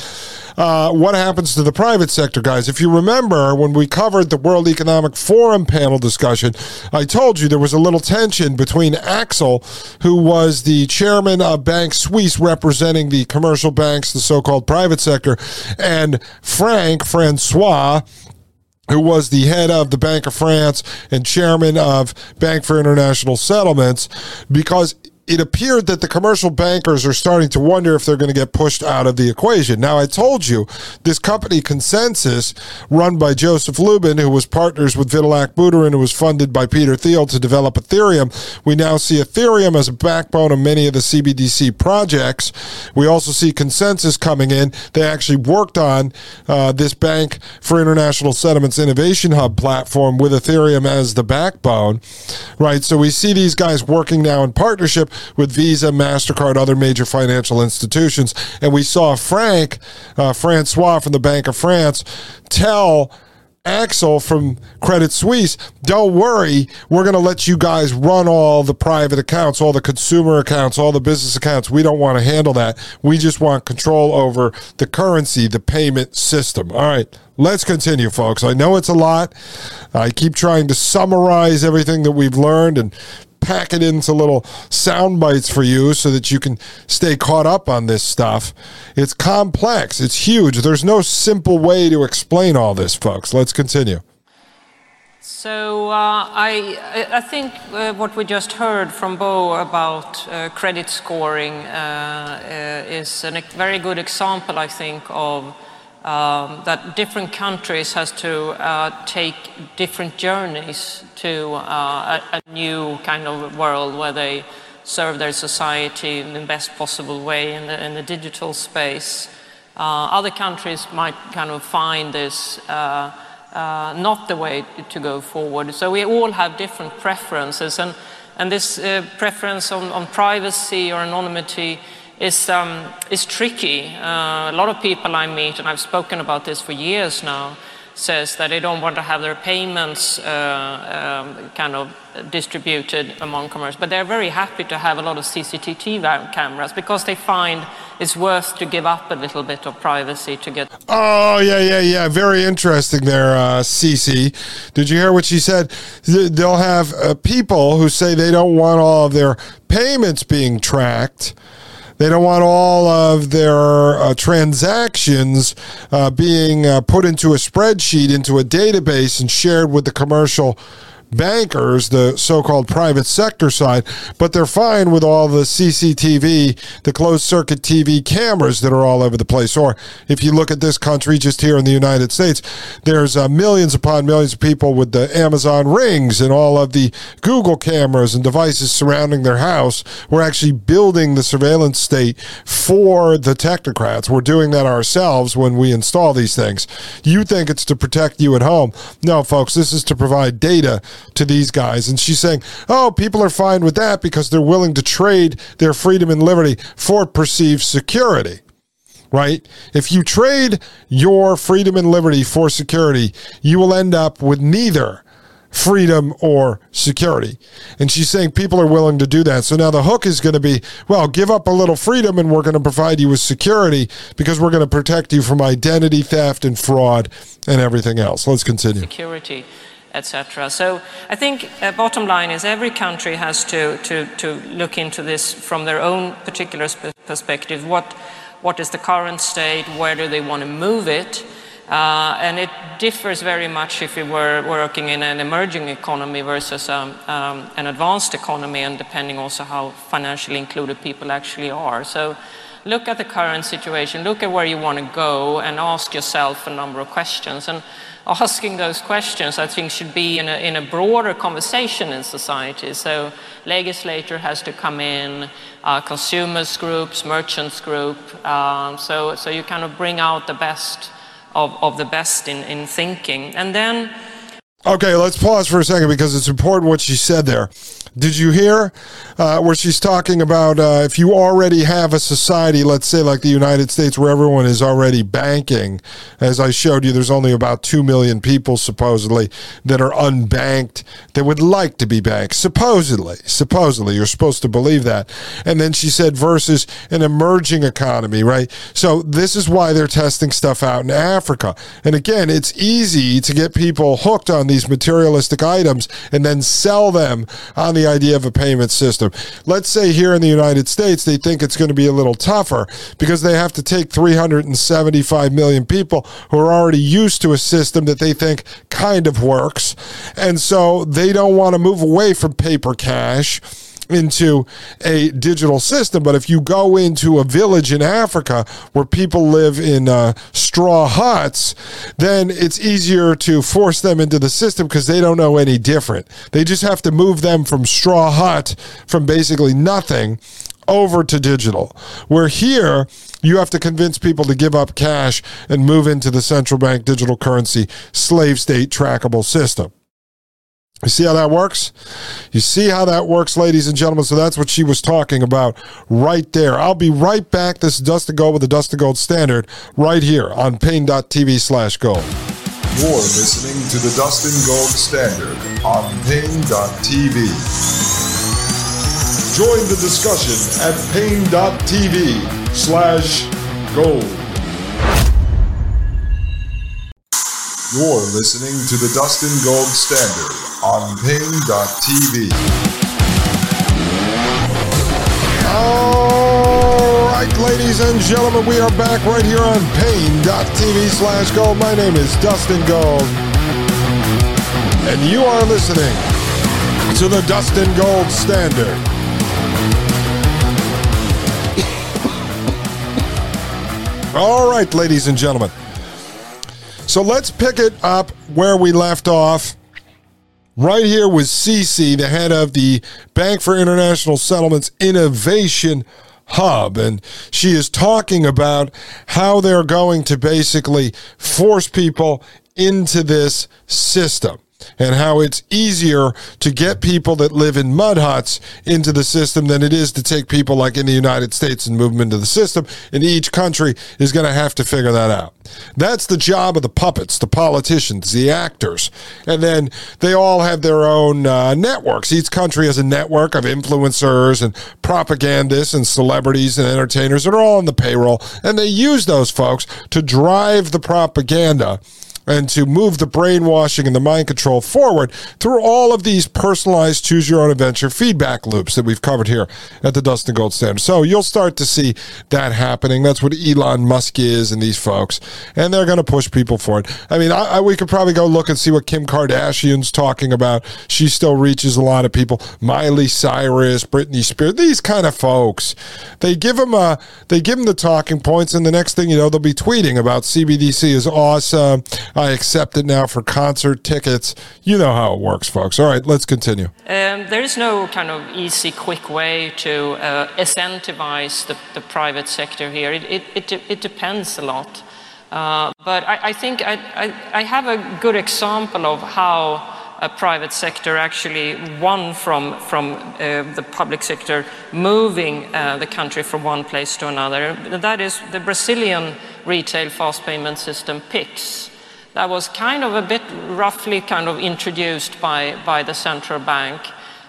uh, what happens to the private sector, guys? If you remember when we covered the World Economic Forum panel discussion, I told you there was a little tension between Axel, who was the chairman of Bank Suisse representing the commercial banks, the so called private sector, and Frank, Francois, who was the head of the Bank of France and chairman of Bank for International Settlements, because it appeared that the commercial bankers are starting to wonder if they're going to get pushed out of the equation. Now, I told you this company ConsenSys, run by Joseph Lubin, who was partners with Vitalik Buterin, who was funded by Peter Thiel to develop Ethereum. We now see Ethereum as a backbone of many of the CBDC projects. We also see ConsenSys coming in. They actually worked on uh, this Bank for International Settlements Innovation Hub platform with Ethereum as the backbone, right? So we see these guys working now in partnership with Visa, MasterCard, other major financial institutions. And we saw Frank, uh, Francois from the Bank of France, tell Axel from Credit Suisse, don't worry, we're going to let you guys run all the private accounts, all the consumer accounts, all the business accounts. We don't want to handle that. We just want control over the currency, the payment system. All right, let's continue, folks. I know it's a lot. I keep trying to summarize everything that we've learned and pack it into little sound bites for you so that you can stay caught up on this stuff. It's complex, it's huge. There's no simple way to explain all this, folks. Let's continue. So uh, I, I think uh, what we just heard from Bo about uh, credit scoring uh, uh, is a very good example, I think, of um, that different countries has to uh, take different journeys to uh, a, a, new kind of world where they serve their society in the best possible way in the, in the digital space. Uh, other countries might kind of find this uh, uh, not the way to go forward. So we all have different preferences, and, and this uh, preference on, on privacy or anonymity is, um, is tricky. Uh, a lot of people I meet, and I've spoken about this for years now, says that they don't want to have their payments uh, um, kind of distributed among commerce, but they're very happy to have a lot of CCTV cameras because they find it's worth to give up a little bit of privacy to get. Oh yeah, yeah, yeah. Very interesting there, uh. Did you hear what she said? They'll have uh, people who say they don't want all of their payments being tracked they don't want all of their uh, transactions uh, being uh, put into a spreadsheet, into a database, and shared with the commercial bankers, the so called private sector side, but they're fine with all the CCTV, the closed circuit TV cameras that are all over the place. Or if you look at this country, just here in the United States, there's uh, millions upon millions of people with the Amazon rings and all of the Google cameras and devices surrounding their house. We're actually building the surveillance state for the technocrats. We're doing that ourselves when we install these things. You think it's to protect you at home. No, folks, this is to provide data to these guys. And she's saying, oh, people are fine with that because they're willing to trade their freedom and liberty for perceived security. Right? If you trade your freedom and liberty for security, you will end up with neither freedom or security. And she's saying people are willing to do that. So now the hook is going to be, well, give up a little freedom and we're going to provide you with security because we're going to protect you from identity theft and fraud and everything else. Let's continue. Security etc. So I think uh, bottom line is every country has to, to, to look into this from their own particular sp- perspective. What, what is the current state? Where do they want to move it? Uh, and it differs very much if you were working in an emerging economy versus um, um, an advanced economy, and depending also how financially included people actually are. So look at the current situation, look at where you want to go, and ask yourself a number of questions. And asking those questions, I think, should be in a, in a broader conversation in society. So, legislator has to come in, uh, consumers groups, merchants group. Um, so, so you kind of bring out the best of, of the best in, in thinking, and then. Okay, let's pause for a second because it's important what she said there. Did you hear uh, where she's talking about uh, if you already have a society, let's say like the United States, where everyone is already banking? As I showed you, there's only about 2 million people supposedly that are unbanked that would like to be banked. Supposedly, supposedly, you're supposed to believe that. And then she said versus an emerging economy, right? So this is why they're testing stuff out in Africa. And again, it's easy to get people hooked on these materialistic items and then sell them on the idea of a payment system. Let's say here in the United States, they think it's going to be a little tougher because they have to take 375 million people who are already used to a system that they think kind of works. And so they don't want to move away from paper cash into a digital system. But if you go into a village in Africa where people live in uh, straw huts, then it's easier to force them into the system because they don't know any different. They just have to move them from straw hut, from basically nothing, over to digital. Where here, you have to convince people to give up cash and move into the central bank digital currency slave state trackable system. You see how that works? You see how that works, ladies and gentlemen? So that's what she was talking about right there. I'll be right back. This is Dustin Gold with the Dustin Gold Standard right here on Paine.tv slash gold. You're listening to the Dustin Gold Standard on Paine.tv. Join the discussion at Paine.tv slash gold. You're listening to the Dustin Gold Standard on Paine.tv. All right, ladies and gentlemen, we are back right here on Paine.tv slash gold. My name is Dustin Gold. And you are listening to the Dustin Gold Standard. All right, ladies and gentlemen. So let's pick it up where we left off. Right here with CC, the head of the Bank for International Settlements Innovation Hub. And she is talking about how they're going to basically force people into this system and how it's easier to get people that live in mud huts into the system than it is to take people like in the United States and move them into the system. And each country is going to have to figure that out. That's the job of the puppets, the politicians, the actors. And then they all have their own uh, networks. Each country has a network of influencers and propagandists and celebrities and entertainers that are all on the payroll. And they use those folks to drive the propaganda and to move the brainwashing and the mind control forward through all of these personalized choose your own adventure feedback loops that we've covered here at the Dustin Gold Standard. So you'll start to see that happening. That's what Elon Musk is and these folks, and they're going to push people for it. I mean, I, I, we could probably go look and see what Kim Kardashian's talking about. She still reaches a lot of people. Miley Cyrus, Britney Spears, these kind of folks. They give them a, uh, they give them the talking points, and the next thing you know, they'll be tweeting about CBDC is awesome. I accept it now for concert tickets. You know how it works, folks. All right, let's continue. Um, there is no kind of easy, quick way to uh, incentivize the, the, private sector here. It, it, it, it depends a lot. Uh, but I, I think I, I, I, have a good example of how a private sector actually won from, from uh, the public sector moving uh, the country from one place to another. That is the Brazilian retail fast payment system, PIX that was kind of a bit roughly kind of introduced by, by the central bank.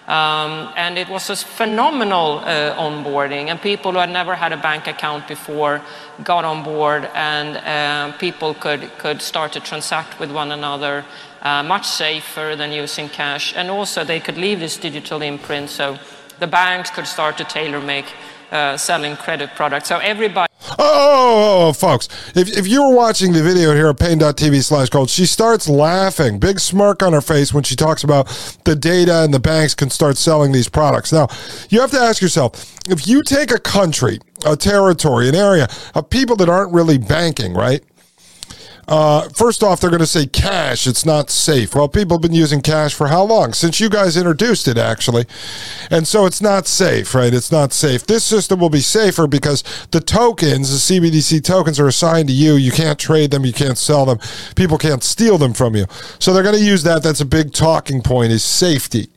Um, and it was a phenomenal uh, onboarding, and people who had never had a bank account before got on board, and uh, people could, could start to transact with one another uh, much safer than using cash. And also, they could leave this digital imprint, so the banks could start to tailor make uh, selling credit products. So everybody. Oh, oh, oh, folks, if, if you were watching the video here at paine.tv slash gold, she starts laughing, big smirk on her face when she talks about the data and the banks can start selling these products. Now, you have to ask yourself if you take a country, a territory, an area of people that aren't really banking, right? Uh, first off, they're going to say cash. It's not safe. Well, people have been using cash for how long? Since you guys introduced it, actually. And so it's not safe, right? It's not safe. This system will be safer because the tokens, the CBDC tokens, are assigned to you. You can't trade them. You can't sell them. People can't steal them from you. So they're going to use that. That's a big talking point is safety.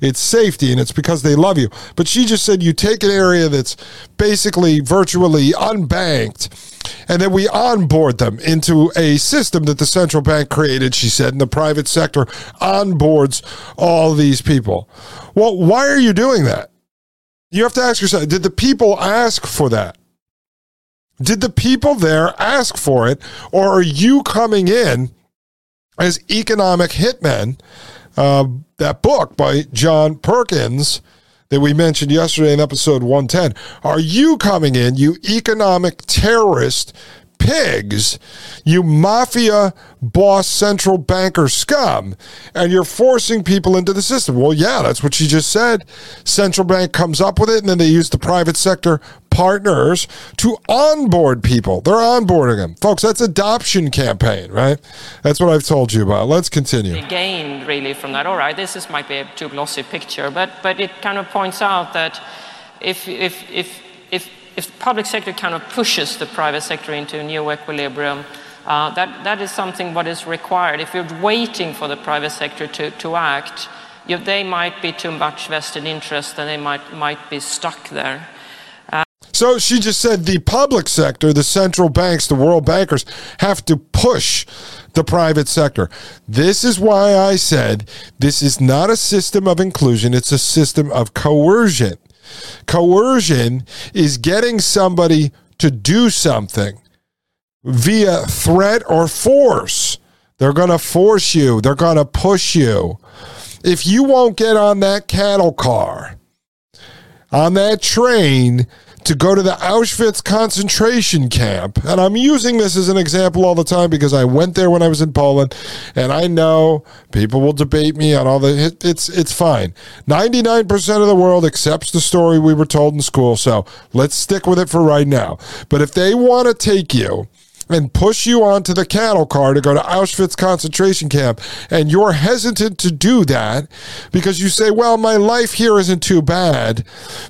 It's safety, and it's because they love you. But she just said you take an area that's basically virtually unbanked, and then we onboard them into a system that the central bank created, she said, and the private sector onboards all these people. Well, why are you doing that? You have to ask yourself did the people ask for that? Did the people there ask for it, or are you coming in as economic hitmen uh, that book by John Perkins that we mentioned yesterday in episode 110. Are you coming in, you economic terrorist pigs, you mafia boss central banker scum, and you're forcing people into the system. Well, yeah, that's what she just said. Central bank comes up with it, and then they use the private sector partners to onboard people. They're onboarding them. Folks, that's adoption campaign, right? That's what I've told you about. Let's continue. Gained really from that. All right, this is, might be a too glossy picture, but, but it kind of points out that if, if, if, if, if the public sector kind of pushes the private sector into a new equilibrium, uh, that, that is something what is required. If you're waiting for the private sector to, to act, you, they might be too much vested interest and they might, might be stuck there. So she just said the public sector, the central banks, the world bankers have to push the private sector. This is why I said this is not a system of inclusion, it's a system of coercion. Coercion is getting somebody to do something via threat or force. They're going to force you, they're going to push you. If you won't get on that cattle car, on that train, to go to the Auschwitz concentration camp. And I'm using this as an example all the time because I went there when I was in Poland and I know people will debate me on all the it's it's fine. 99% of the world accepts the story we were told in school, so let's stick with it for right now. But if they want to take you and push you onto the cattle car to go to Auschwitz concentration camp, and you're hesitant to do that because you say, well, my life here isn't too bad,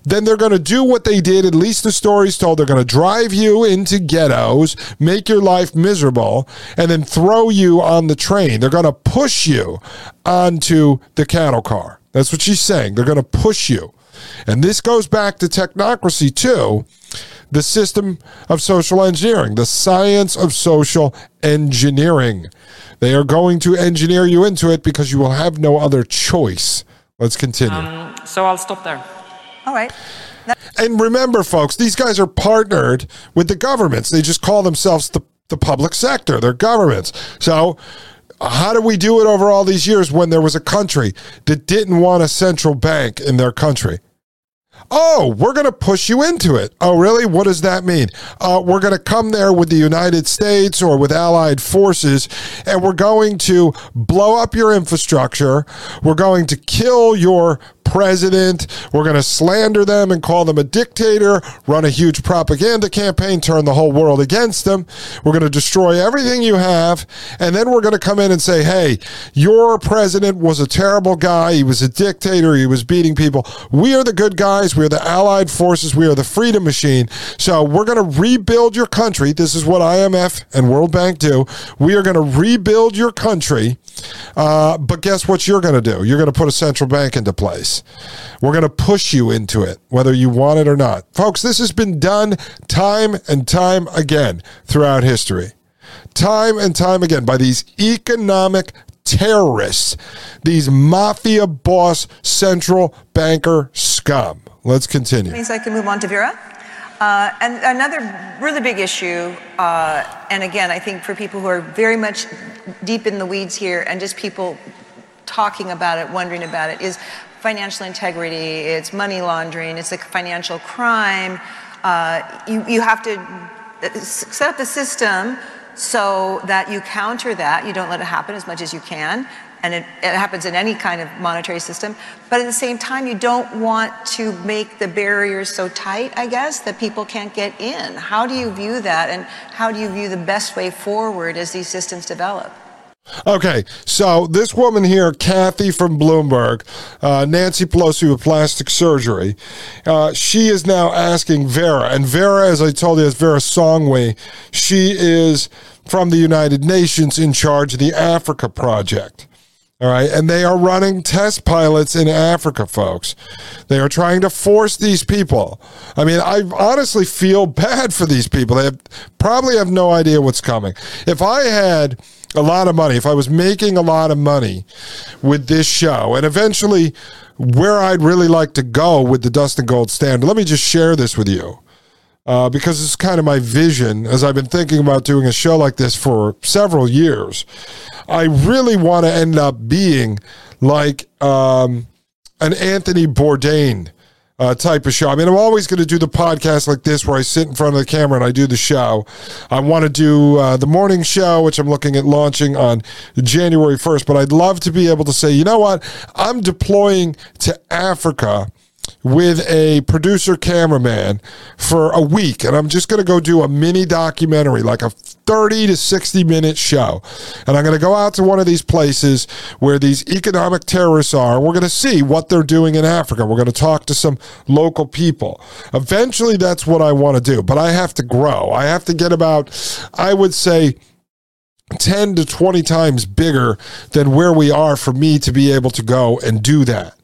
then they're going to do what they did, at least the story's told. They're going to drive you into ghettos, make your life miserable, and then throw you on the train. They're going to push you onto the cattle car. That's what she's saying. They're going to push you. And this goes back to technocracy, too the system of social engineering, the science of social engineering. They are going to engineer you into it because you will have no other choice. Let's continue. Um, so I'll stop there. All right. And remember, folks, these guys are partnered with the governments. They just call themselves the the public sector, they're governments. So, how do we do it over all these years when there was a country that didn't want a central bank in their country? Oh, we're going to push you into it. Oh, really? What does that mean? Uh, we're going to come there with the United States or with allied forces, and we're going to blow up your infrastructure. We're going to kill your president. We're going to slander them and call them a dictator, run a huge propaganda campaign, turn the whole world against them. We're going to destroy everything you have. And then we're going to come in and say, hey, your president was a terrible guy. He was a dictator. He was beating people. We are the good guys. We are the allied forces. We are the freedom machine. So we're going to rebuild your country. This is what IMF and World Bank do. We are going to rebuild your country. Uh, but guess what you're going to do? You're going to put a central bank into place. We're going to push you into it, whether you want it or not. Folks, this has been done time and time again throughout history. Time and time again by these economic terrorists, these mafia boss central banker scum. Let's continue. Means I can move on to Vera. Uh, and another really big issue, uh, and again, I think for people who are very much deep in the weeds here and just people talking about it, wondering about it, is financial integrity, it's money laundering, it's a financial crime. Uh, you, you have to uh, set up the system so that you counter that. You don't let it happen as much as you can. And it, it, happens in any kind of monetary system. But at the same time, you don't want to make the barriers so tight, I guess, that people can't get in. How do you view that? And how do you view the best way forward as these systems develop? Okay, so this woman here, Kathy from Bloomberg, uh, Nancy Pelosi with plastic surgery, uh, she is now asking Vera, and Vera, as I told you, is Vera Songwe. She is from the United Nations in charge of the Africa Project. All right. And they are running test pilots in Africa, folks. They are trying to force these people. I mean, I honestly feel bad for these people. They have, probably have no idea what's coming. If I had a lot of money, if I was making a lot of money with this show, and eventually where I'd really like to go with the Dustin Gold standard, let me just share this with you. Uh, because it's kind of my vision as I've been thinking about doing a show like this for several years. I really want to end up being like um, an Anthony Bourdain uh, type of show. I mean, I'm always going to do the podcast like this where I sit in front of the camera and I do the show. I want to do uh, the morning show, which I'm looking at launching on January 1st, but I'd love to be able to say, you know what? I'm deploying to Africa with a producer cameraman for a week and I'm just going to go do a mini documentary like a 30 to 60 minute show. And I'm going to go out to one of these places where these economic terrorists are and we're going to see what they're doing in Africa. We're going to talk to some local people. Eventually that's what I want to do but I have to grow. I have to get about I would say 10 to 20 times bigger than where we are for me to be able to go and do that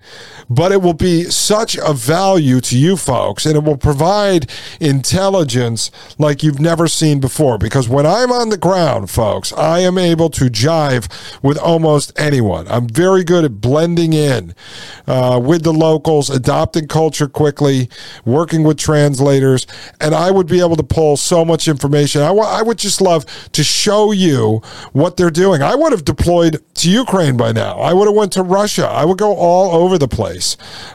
but it will be such a value to you folks and it will provide intelligence like you've never seen before. Because when I'm on the ground, folks, I am able to jive with almost anyone. I'm very good at blending in uh, with the locals, adopting culture quickly, working with translators, and I would be able to pull so much information. I, w- I would just love to show you what they're doing. I would have deployed to Ukraine by now. I would have went to Russia. I would go all over the place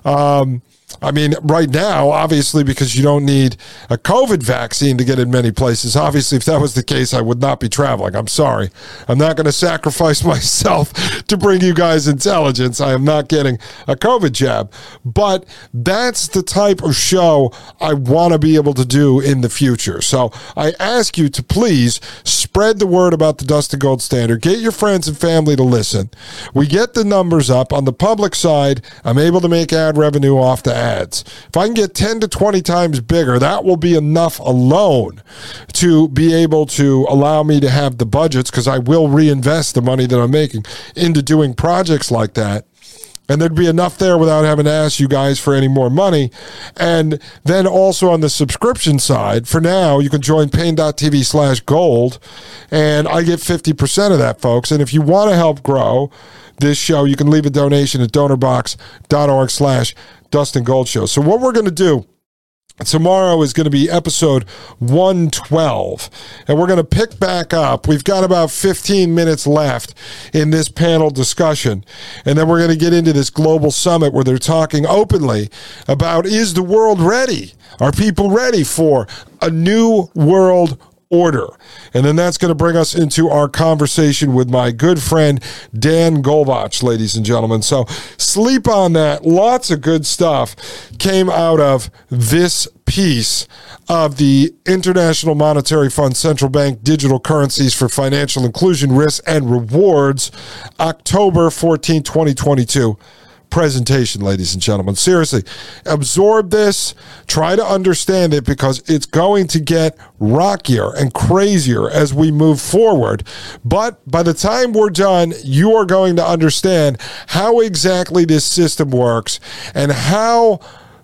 Um, I mean, right now, obviously, because you don't need a COVID vaccine to get in many places. Obviously, if that was the case, I would not be traveling. I'm sorry. I'm not going to sacrifice myself to bring you guys intelligence. I am not getting a COVID jab. But that's the type of show I want to be able to do in the future. So I ask you to please spread the word about the Dustin Gold Standard. Get your friends and family to listen. We get the numbers up. On the public side, I'm able to make ad revenue off the ads. If I can get 10 to 20 times bigger, that will be enough alone to be able to allow me to have the budgets because I will reinvest the money that I'm making into doing projects like that and there'd be enough there without having to ask you guys for any more money. And then also on the subscription side, for now, you can join paine.tv slash gold, and I get 50% of that, folks. And if you want to help grow this show, you can leave a donation at donorbox.org slash Dustin Gold Show. So what we're going to do Tomorrow is going to be episode 112, and we're going to pick back up. We've got about 15 minutes left in this panel discussion, and then we're going to get into this global summit where they're talking openly about is the world ready? Are people ready for a new world order. And then that's going to bring us into our conversation with my good friend Dan Golbach, ladies and gentlemen. So sleep on that. Lots of good stuff came out of this piece of the International Monetary Fund Central Bank Digital Currencies for Financial Inclusion Risks and Rewards, October 14, 2022 presentation, ladies and gentlemen. Seriously, absorb this, try to understand it because it's going to get rockier and crazier as we move forward. But by the time we're done, you are going to understand how exactly this system works and how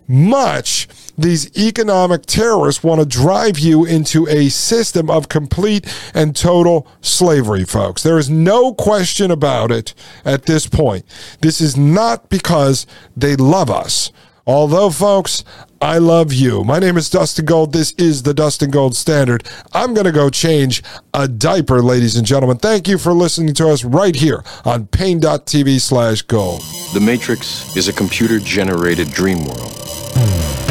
much these economic terrorists want to drive you into a system of complete and total slavery, folks. There is no question about it at this point. This is not because they love us. Although, folks, I love you. My name is Dustin Gold. This is the Dustin Gold Standard. I'm going to go change a diaper, ladies and gentlemen. Thank you for listening to us right here on paine.tv slash gold. The Matrix is a computer generated dream world hmm.